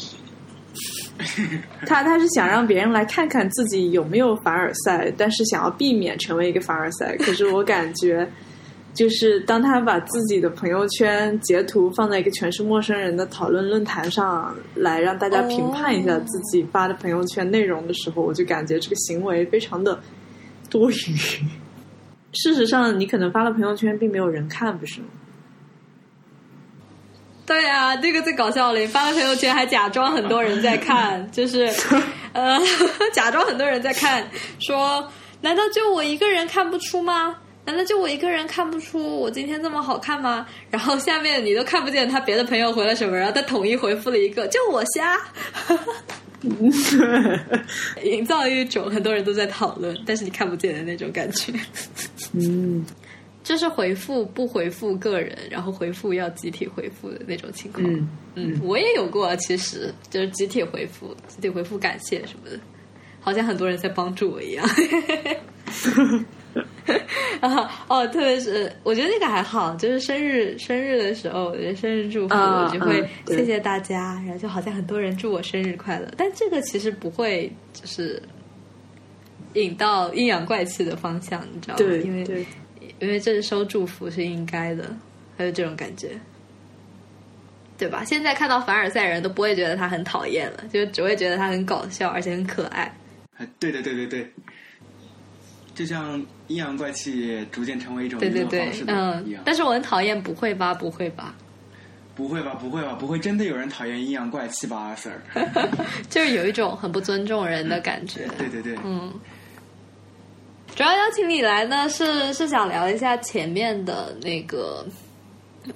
<laughs> 他他是想让别人来看看自己有没有凡尔赛，但是想要避免成为一个凡尔赛。可是我感觉，就是当他把自己的朋友圈截图放在一个全是陌生人的讨论论坛上来让大家评判一下自己发的朋友圈内容的时候，我就感觉这个行为非常的多余。<laughs> 事实上，你可能发了朋友圈，并没有人看，不是吗？对啊，这个最搞笑了！你发了朋友圈，还假装很多人在看，<laughs> 就是呃，<laughs> 假装很多人在看，说难道就我一个人看不出吗？难道就我一个人看不出我今天这么好看吗？然后下面你都看不见他别的朋友回了什么，然后他统一回复了一个就我瞎，<laughs> 营造一种很多人都在讨论，但是你看不见的那种感觉。嗯，就是回复不回复个人，然后回复要集体回复的那种情况。嗯嗯，我也有过，其实就是集体回复，集体回复感谢什么的，好像很多人在帮助我一样。<laughs> 啊哦，特别是我觉得那个还好，就是生日生日的时候，我觉得生日祝福我就会谢谢大家，然后就好像很多人祝我生日快乐，但这个其实不会就是引到阴阳怪气的方向，你知道吗？因为因为这是收祝福是应该的，还有这种感觉，对吧？现在看到凡尔赛人都不会觉得他很讨厌了，就只会觉得他很搞笑，而且很可爱。对对对对对。就像阴阳怪气逐渐成为一种对对对，嗯但是我很讨厌，不会吧？不会吧？不会吧？不会吧？不会真的有人讨厌阴阳怪气吧，阿 Sir？<laughs> 就是有一种很不尊重人的感觉。<laughs> 对对对，嗯。主要邀请你来呢，是是想聊一下前面的那个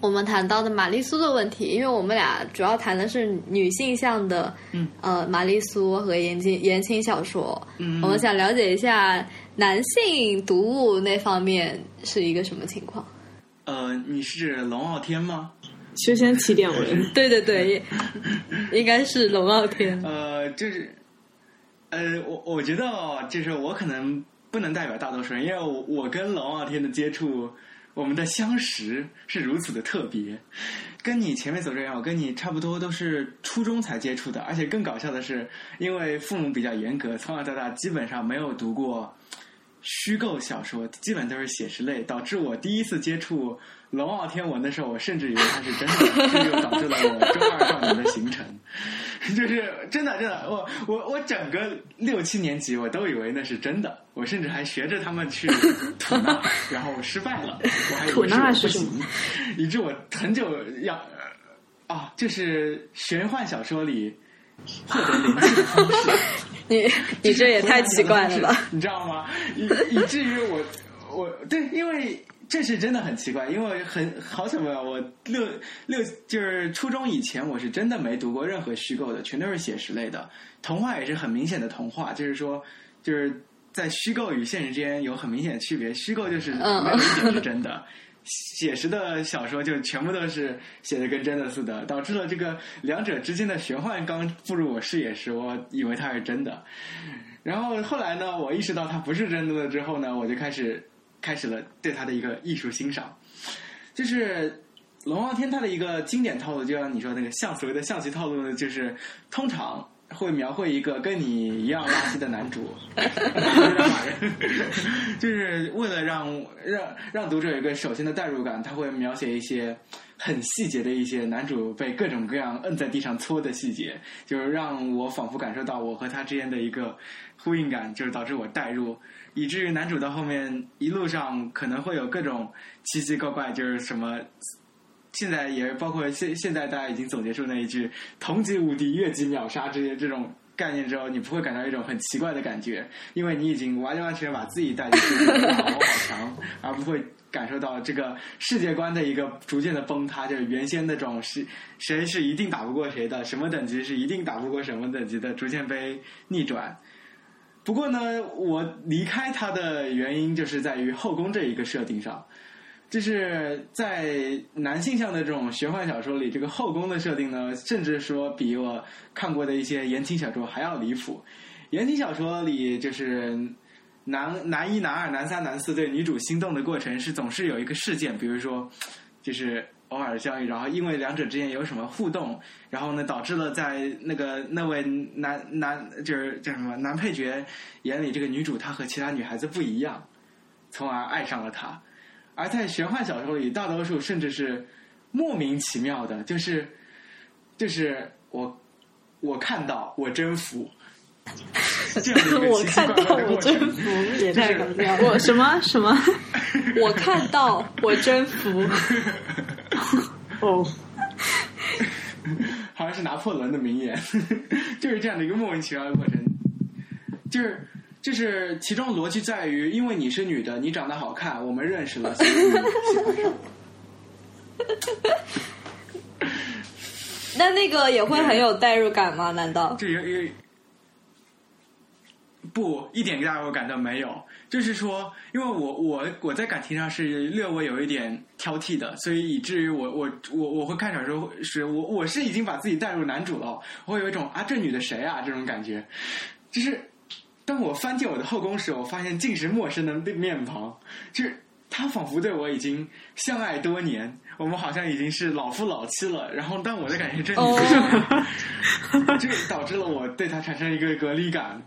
我们谈到的玛丽苏的问题，因为我们俩主要谈的是女性向的，嗯，呃，玛丽苏和言情言情小说。嗯，我们想了解一下。男性读物那方面是一个什么情况？呃，你是指龙傲天吗？修仙起点文，对 <laughs> 对对，<laughs> 应该是龙傲天。呃，就是，呃，我我觉得哦，就是我可能不能代表大多数人，因为我我跟龙傲天的接触，我们的相识是如此的特别，跟你前面所说一样，我跟你差不多都是初中才接触的，而且更搞笑的是，因为父母比较严格，从小到大基本上没有读过。虚构小说基本都是写实类，导致我第一次接触龙傲天文的时候，我甚至以为它是真的，这就导致了我中二少年的形成。就是真的，真的，我我我整个六七年级我都以为那是真的，我甚至还学着他们去吐纳，然后失败了，我还以为是不行，以致我很久要啊，就是玄幻小说里获得灵气的方式。<laughs> 你你这也太奇怪了吧？你知道吗？以以至于我我对，因为这是真的很奇怪，因为很好巧不巧，我六六就是初中以前，我是真的没读过任何虚构的，全都是写实类的。童话也是很明显的童话，就是说就是在虚构与现实之间有很明显的区别。虚构就是没有一点是真的，写实的小说就全部都是写的跟真的似的，导致了这个两者之间的玄幻刚步入我视野时，我以为它是真的。然后后来呢，我意识到它不是真的了之后呢，我就开始开始了对他的一个艺术欣赏。就是《龙傲天》他的一个经典套路，就像你说那个象所谓的象棋套路呢，就是通常。会描绘一个跟你一样垃圾的男主，<laughs> 就是为了让让让读者有一个首先的代入感，他会描写一些很细节的一些男主被各种各样摁在地上搓的细节，就是让我仿佛感受到我和他之间的一个呼应感，就是导致我代入，以至于男主到后面一路上可能会有各种奇奇怪怪，就是什么。现在也包括现现在大家已经总结出那一句“同级无敌，越级秒杀”这些这种概念之后，你不会感到一种很奇怪的感觉，因为你已经完完全全把自己带进去，好好强，而不会感受到这个世界观的一个逐渐的崩塌，就是原先那种是谁是一定打不过谁的，什么等级是一定打不过什么等级的，逐渐被逆转。不过呢，我离开他的原因就是在于后宫这一个设定上。就是在男性向的这种玄幻小说里，这个后宫的设定呢，甚至说比我看过的一些言情小说还要离谱。言情小说里，就是男男一、男二、男三、男四对女主心动的过程是总是有一个事件，比如说就是偶尔相遇，然后因为两者之间有什么互动，然后呢导致了在那个那位男男就是叫什么男配角眼里，这个女主她和其他女孩子不一样，从而爱上了他。而在玄幻小说里，大多数甚至是莫名其妙的，就是就是我我看到我征服，这样的一个 <laughs> 奇奇怪怪的过程，也太搞笑了。<laughs> 我什么什么？<laughs> 我看到我征服。哦，好像是拿破仑的名言，就是这样的一个莫名其妙的过程，就是。就是其中逻辑在于，因为你是女的，你长得好看，我们认识了，所 <laughs> 以喜欢上。那那个也会很有代入感吗？难道？就有有不一点代入感都没有。就是说，因为我我我在感情上是略微有一点挑剔的，所以以至于我我我我会看小说是我我是已经把自己带入男主了，我会有一种啊这女的谁啊这种感觉，就是。当我翻进我的后宫时，我发现尽是陌生的面庞，就是他仿佛对我已经相爱多年，我们好像已经是老夫老妻了。然后，但我的感觉真的是，<laughs> 这导致了我对他产生一个隔离感。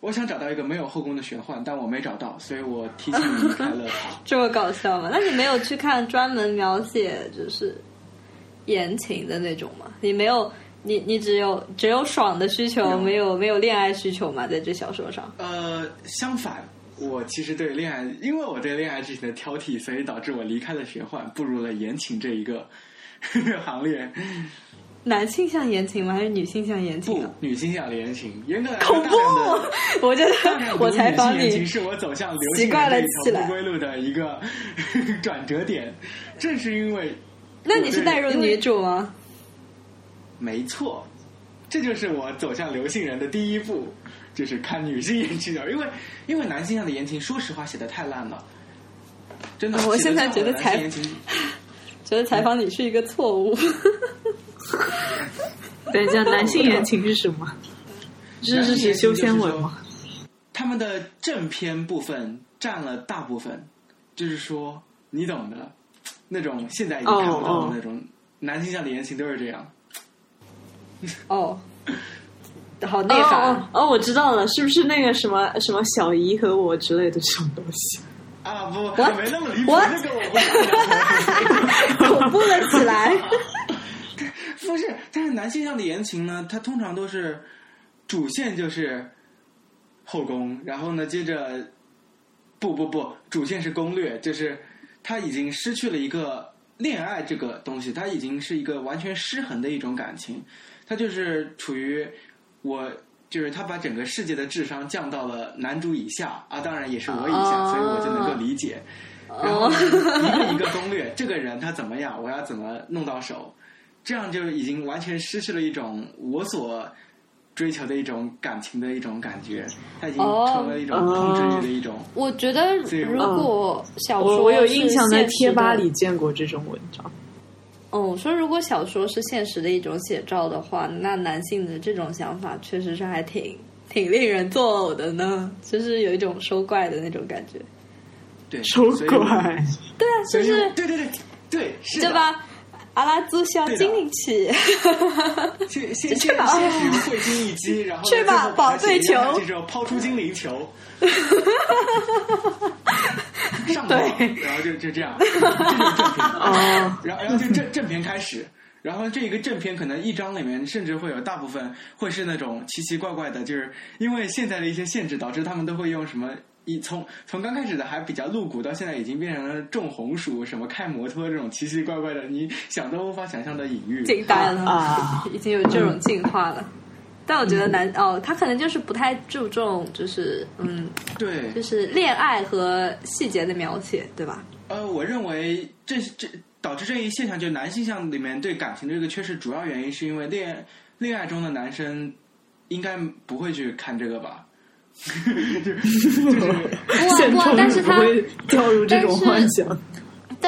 我想找到一个没有后宫的玄幻，但我没找到，所以我提前离开了他。<laughs> 这么搞笑吗？那你没有去看专门描写就是言情的那种吗？你没有？你你只有只有爽的需求，没有没有恋爱需求吗？在这小说上？呃，相反，我其实对恋爱，因为我对恋爱之前的挑剔，所以导致我离开了玄幻，步入了言情这一个 <laughs> 行列。男性向言情吗？还是女性向言情？不，女性向言情。严格来说，恐怖！<laughs> 我觉得我采访你，是我走向流行这一条不归路的一个 <laughs> 转折点。正是因为，那你是代入女主吗？没错，这就是我走向流行人的第一步，就是看女性言情因为 <laughs> 因为男性向的言情，说实话写的太烂了，真的。我现在觉得采 <laughs> 觉得采访你是一个错误。等一下，男性言情是什么？<laughs> 是是是修仙文吗？他们的正片部分占了大部分，就是说你懂的，那种现在已经看不到的那种男性向的言情都是这样。哦，好内涵哦！我知道了，是不是那个什么什么小姨和我之类的这种东西啊？不，我没那么离谱，那个我 <laughs> 恐怖了起来。<laughs> 不是，但是男性向的言情呢，它通常都是主线就是后宫，然后呢，接着不不不，主线是攻略，就是他已经失去了一个恋爱这个东西，他已经是一个完全失衡的一种感情。他就是处于我，就是他把整个世界的智商降到了男主以下啊，当然也是我以下，所以我就能够理解。然后一个一个攻略，这个人他怎么样，我要怎么弄到手，这样就已经完全失去了一种我所追求的一种感情的一种感觉，它已经哦成为一种控制欲的一种。我觉得如果小说我我有印象在贴吧里见过这种文章。哦，我说如果小说是现实的一种写照的话，那男性的这种想法确实是还挺挺令人作呕的呢，就是有一种收怪的那种感觉，对，收怪，对啊，就是对对对对，是的对？吧？阿拉兹小对的精灵起，先先去吧先先使用会心一击，然后去吧宝贝球这时候抛出精灵球，上 <laughs> 头，<laughs> 然后就就这样，<laughs> 这就是正片。哦，然后然后就正正片开始，然后这一个正片可能一章里面甚至会有大部分会是那种奇奇怪怪的，就是因为现在的一些限制导致他们都会用什么。一从从刚开始的还比较露骨，到现在已经变成了种红薯、什么开摩托这种奇奇怪怪的，你想都无法想象的隐喻。惊呆了，啊已经有这种进化了。但我觉得男哦，他可能就是不太注重，就是嗯，对，就是恋爱和细节的描写，对吧？呃，我认为这这导致这一现象，就是男性向里面对感情的这个缺失，主要原因是因为恋恋爱中的男生应该不会去看这个吧？<laughs> <laughs> 现充不但是他不会掉入这种幻想。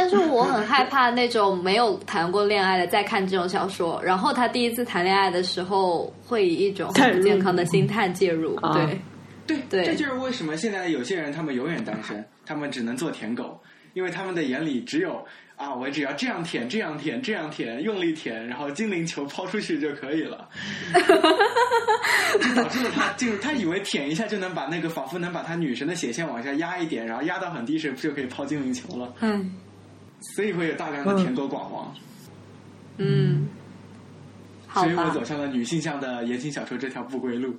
但是我很害怕那种没有谈过恋爱的再看这种小说，然后他第一次谈恋爱的时候会以一种很不健康的心态介入，啊对。对，对这就是为什么现在有些人他们永远单身，他们只能做舔狗，因为他们的眼里只有啊，我只要这样舔，这样舔，这样舔，用力舔，然后精灵球抛出去就可以了。<laughs> 就导致了他进入，他以为舔一下就能把那个仿佛能把他女神的血线往下压一点，然后压到很低时就可以抛精灵球了。嗯所以会有大量的舔狗广王，嗯，所以我走上了女性向的言情小说这条不归路。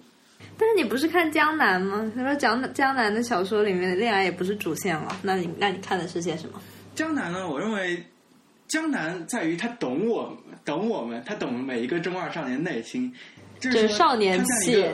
但是你不是看江南吗？他说江江南的小说里面的恋爱也不是主线了，那你那你看的是些什么？江南呢，我认为江南在于他懂我，懂我们，他懂每一个中二少年内心，就就是少年气个，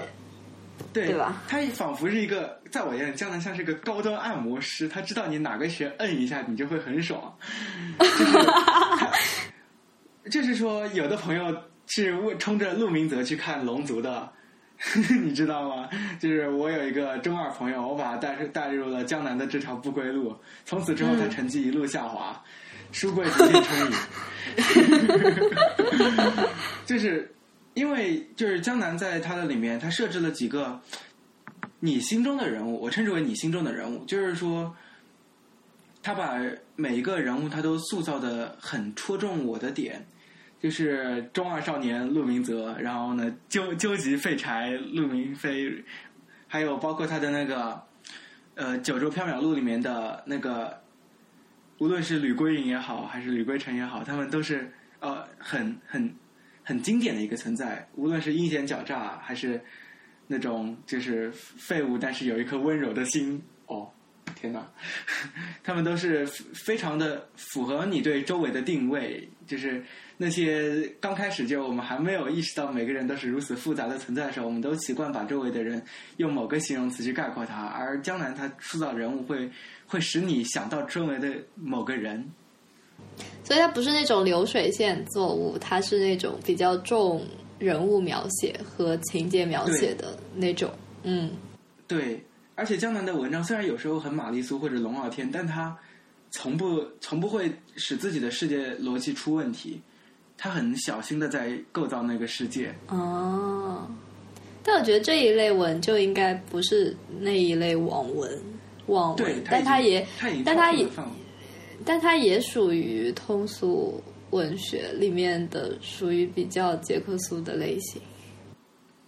对？他仿佛是一个，在我眼里，江南像是个高端按摩师，他知道你哪个穴摁一下，你就会很爽。<laughs> 就是他就是说，有的朋友是为冲着陆明泽去看《龙族》的。<laughs> 你知道吗？就是我有一个中二朋友，我把他带带入了江南的这条不归路，从此之后他成绩一路下滑，书柜逐渐充盈。<laughs> 就是因为就是江南在他的里面，他设置了几个你心中的人物，我称之为你心中的人物，就是说他把每一个人物他都塑造的很戳中我的点。就是中二少年陆明泽，然后呢，究究极废柴陆明飞，还有包括他的那个呃《九州缥缈录》里面的那个，无论是吕归隐也好，还是吕归尘也好，他们都是呃很很很经典的一个存在。无论是阴险狡诈，还是那种就是废物，但是有一颗温柔的心。哦，天哪，<laughs> 他们都是非常的符合你对周围的定位，就是。那些刚开始就我们还没有意识到每个人都是如此复杂的存在的时候，我们都习惯把周围的人用某个形容词去概括他，而江南他塑造人物会会使你想到周围的某个人，所以它不是那种流水线作物，它是那种比较重人物描写和情节描写的那种。嗯，对，而且江南的文章虽然有时候很玛丽苏或者龙傲天，但他从不从不会使自己的世界逻辑出问题。他很小心的在构造那个世界。哦，但我觉得这一类文就应该不是那一类网文，网文，但他也，它但他也，放但它也属于通俗文学里面的，属于比较杰克苏的类型。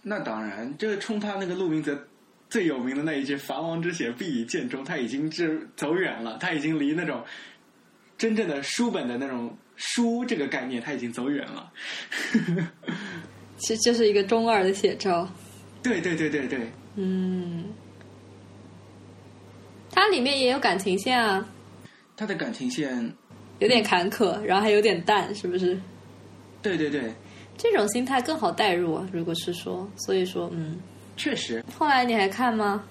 那当然，这冲他那个陆明泽最有名的那一句“伐王之血，必以剑中”，他已经是走远了，他已经离那种真正的书本的那种。书这个概念，他已经走远了。其实这是一个中二的写照。对对对对对。嗯，它里面也有感情线啊。他的感情线有点坎坷，然后还有点淡，是不是？对对对。这种心态更好代入啊。如果是说，所以说，嗯，确实。后来你还看吗？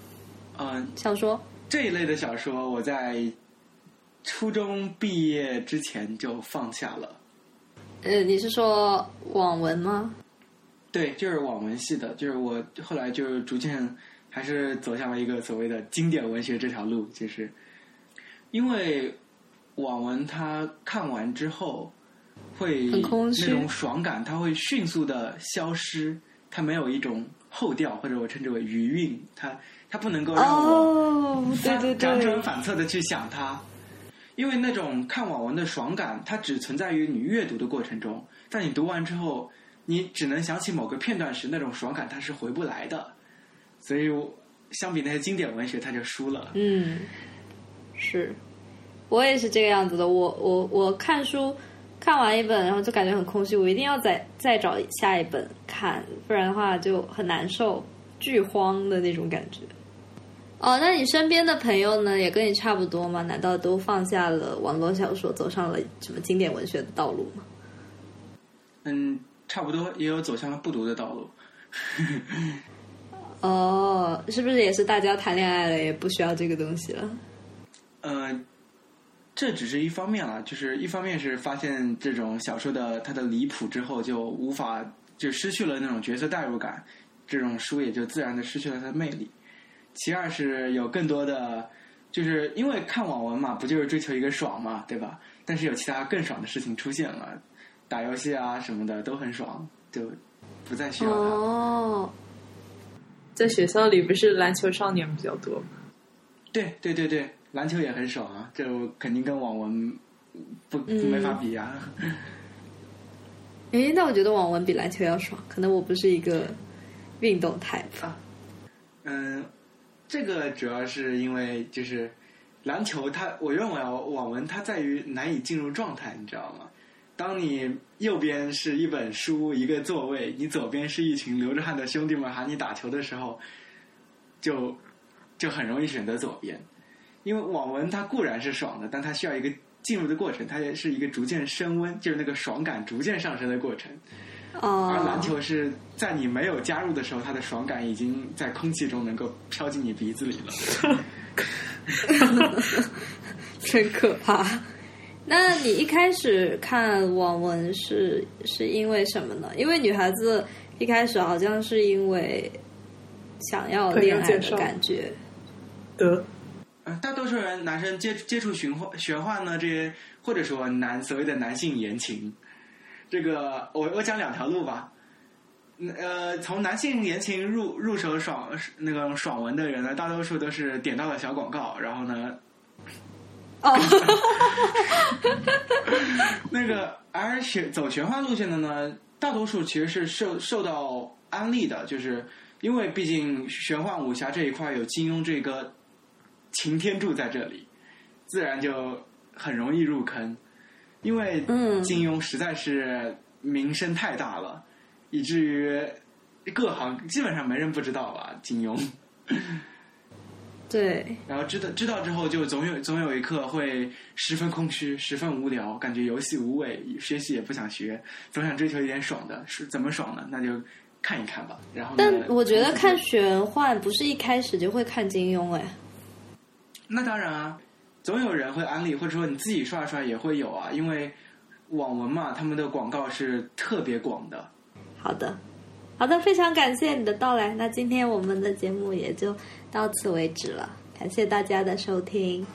嗯，小说这一类的小说，我在。初中毕业之前就放下了。呃，你是说网文吗？对，就是网文系的，就是我后来就逐渐还是走向了一个所谓的经典文学这条路，就是因为网文它看完之后会那种爽感，它会迅速的消失，它没有一种后调，或者我称之为余韵，它它不能够让我哦，对对辗转，反侧的去想它，因为那种看网文的爽感，它只存在于你阅读的过程中，在你读完之后，你只能想起某个片段时，那种爽感它是回不来的，所以相比那些经典文学，它就输了。嗯，是，我也是这个样子的。我我我看书看完一本，然后就感觉很空虚，我一定要再再找下一本看，不然的话就很难受，剧荒的那种感觉。哦，那你身边的朋友呢，也跟你差不多吗？难道都放下了网络小说，走上了什么经典文学的道路吗？嗯，差不多也有走向了不读的道路。<laughs> 哦，是不是也是大家谈恋爱了，也不需要这个东西了？呃，这只是一方面啊，就是一方面是发现这种小说的它的离谱之后，就无法就失去了那种角色代入感，这种书也就自然的失去了它的魅力。其二是有更多的，就是因为看网文嘛，不就是追求一个爽嘛，对吧？但是有其他更爽的事情出现了，打游戏啊什么的都很爽，就不再需要它。哦，在学校里不是篮球少年比较多吗？对对对对，篮球也很爽啊，这肯定跟网文不嗯没法比啊。诶，那我觉得网文比篮球要爽，可能我不是一个运动 type。嗯，这个主要是因为就是篮球它，我认为啊，网文它在于难以进入状态，你知道吗？当你右边是一本书一个座位，你左边是一群流着汗的兄弟们喊你打球的时候，就就很容易选择左边，因为网文它固然是爽的，但它需要一个进入的过程，它也是一个逐渐升温，就是那个爽感逐渐上升的过程。哦，而篮球是在你没有加入的时候，它的爽感已经在空气中能够飘进你鼻子里了。<laughs> 真可怕。那你一开始看网文是是因为什么呢？因为女孩子一开始好像是因为想要恋爱的感觉。得呃，大多数人男生接接触玄幻玄幻呢，这些或者说男所谓的男性言情，这个我我讲两条路吧。嗯呃，从男性言情入入手爽那个爽文的人呢，大多数都是点到了小广告，然后呢，哦，<laughs> 那个而玄走玄幻路线的呢，大多数其实是受受到安利的，就是因为毕竟玄幻武侠这一块有金庸这个擎天柱在这里，自然就很容易入坑，因为嗯金庸实在是名声太大了，以至于各行基本上没人不知道吧，金庸。对，<laughs> 然后知道知道之后，就总有总有一刻会十分空虚，十分无聊，感觉游戏无味，学习也不想学，总想追求一点爽的。是怎么爽呢？那就看一看吧。然后，但我觉得看玄幻不是一开始就会看金庸哎。那当然啊，总有人会安利，或者说你自己刷刷也会有啊，因为网文嘛，他们的广告是特别广的。好的，好的，非常感谢你的到来。那今天我们的节目也就到此为止了，感谢大家的收听。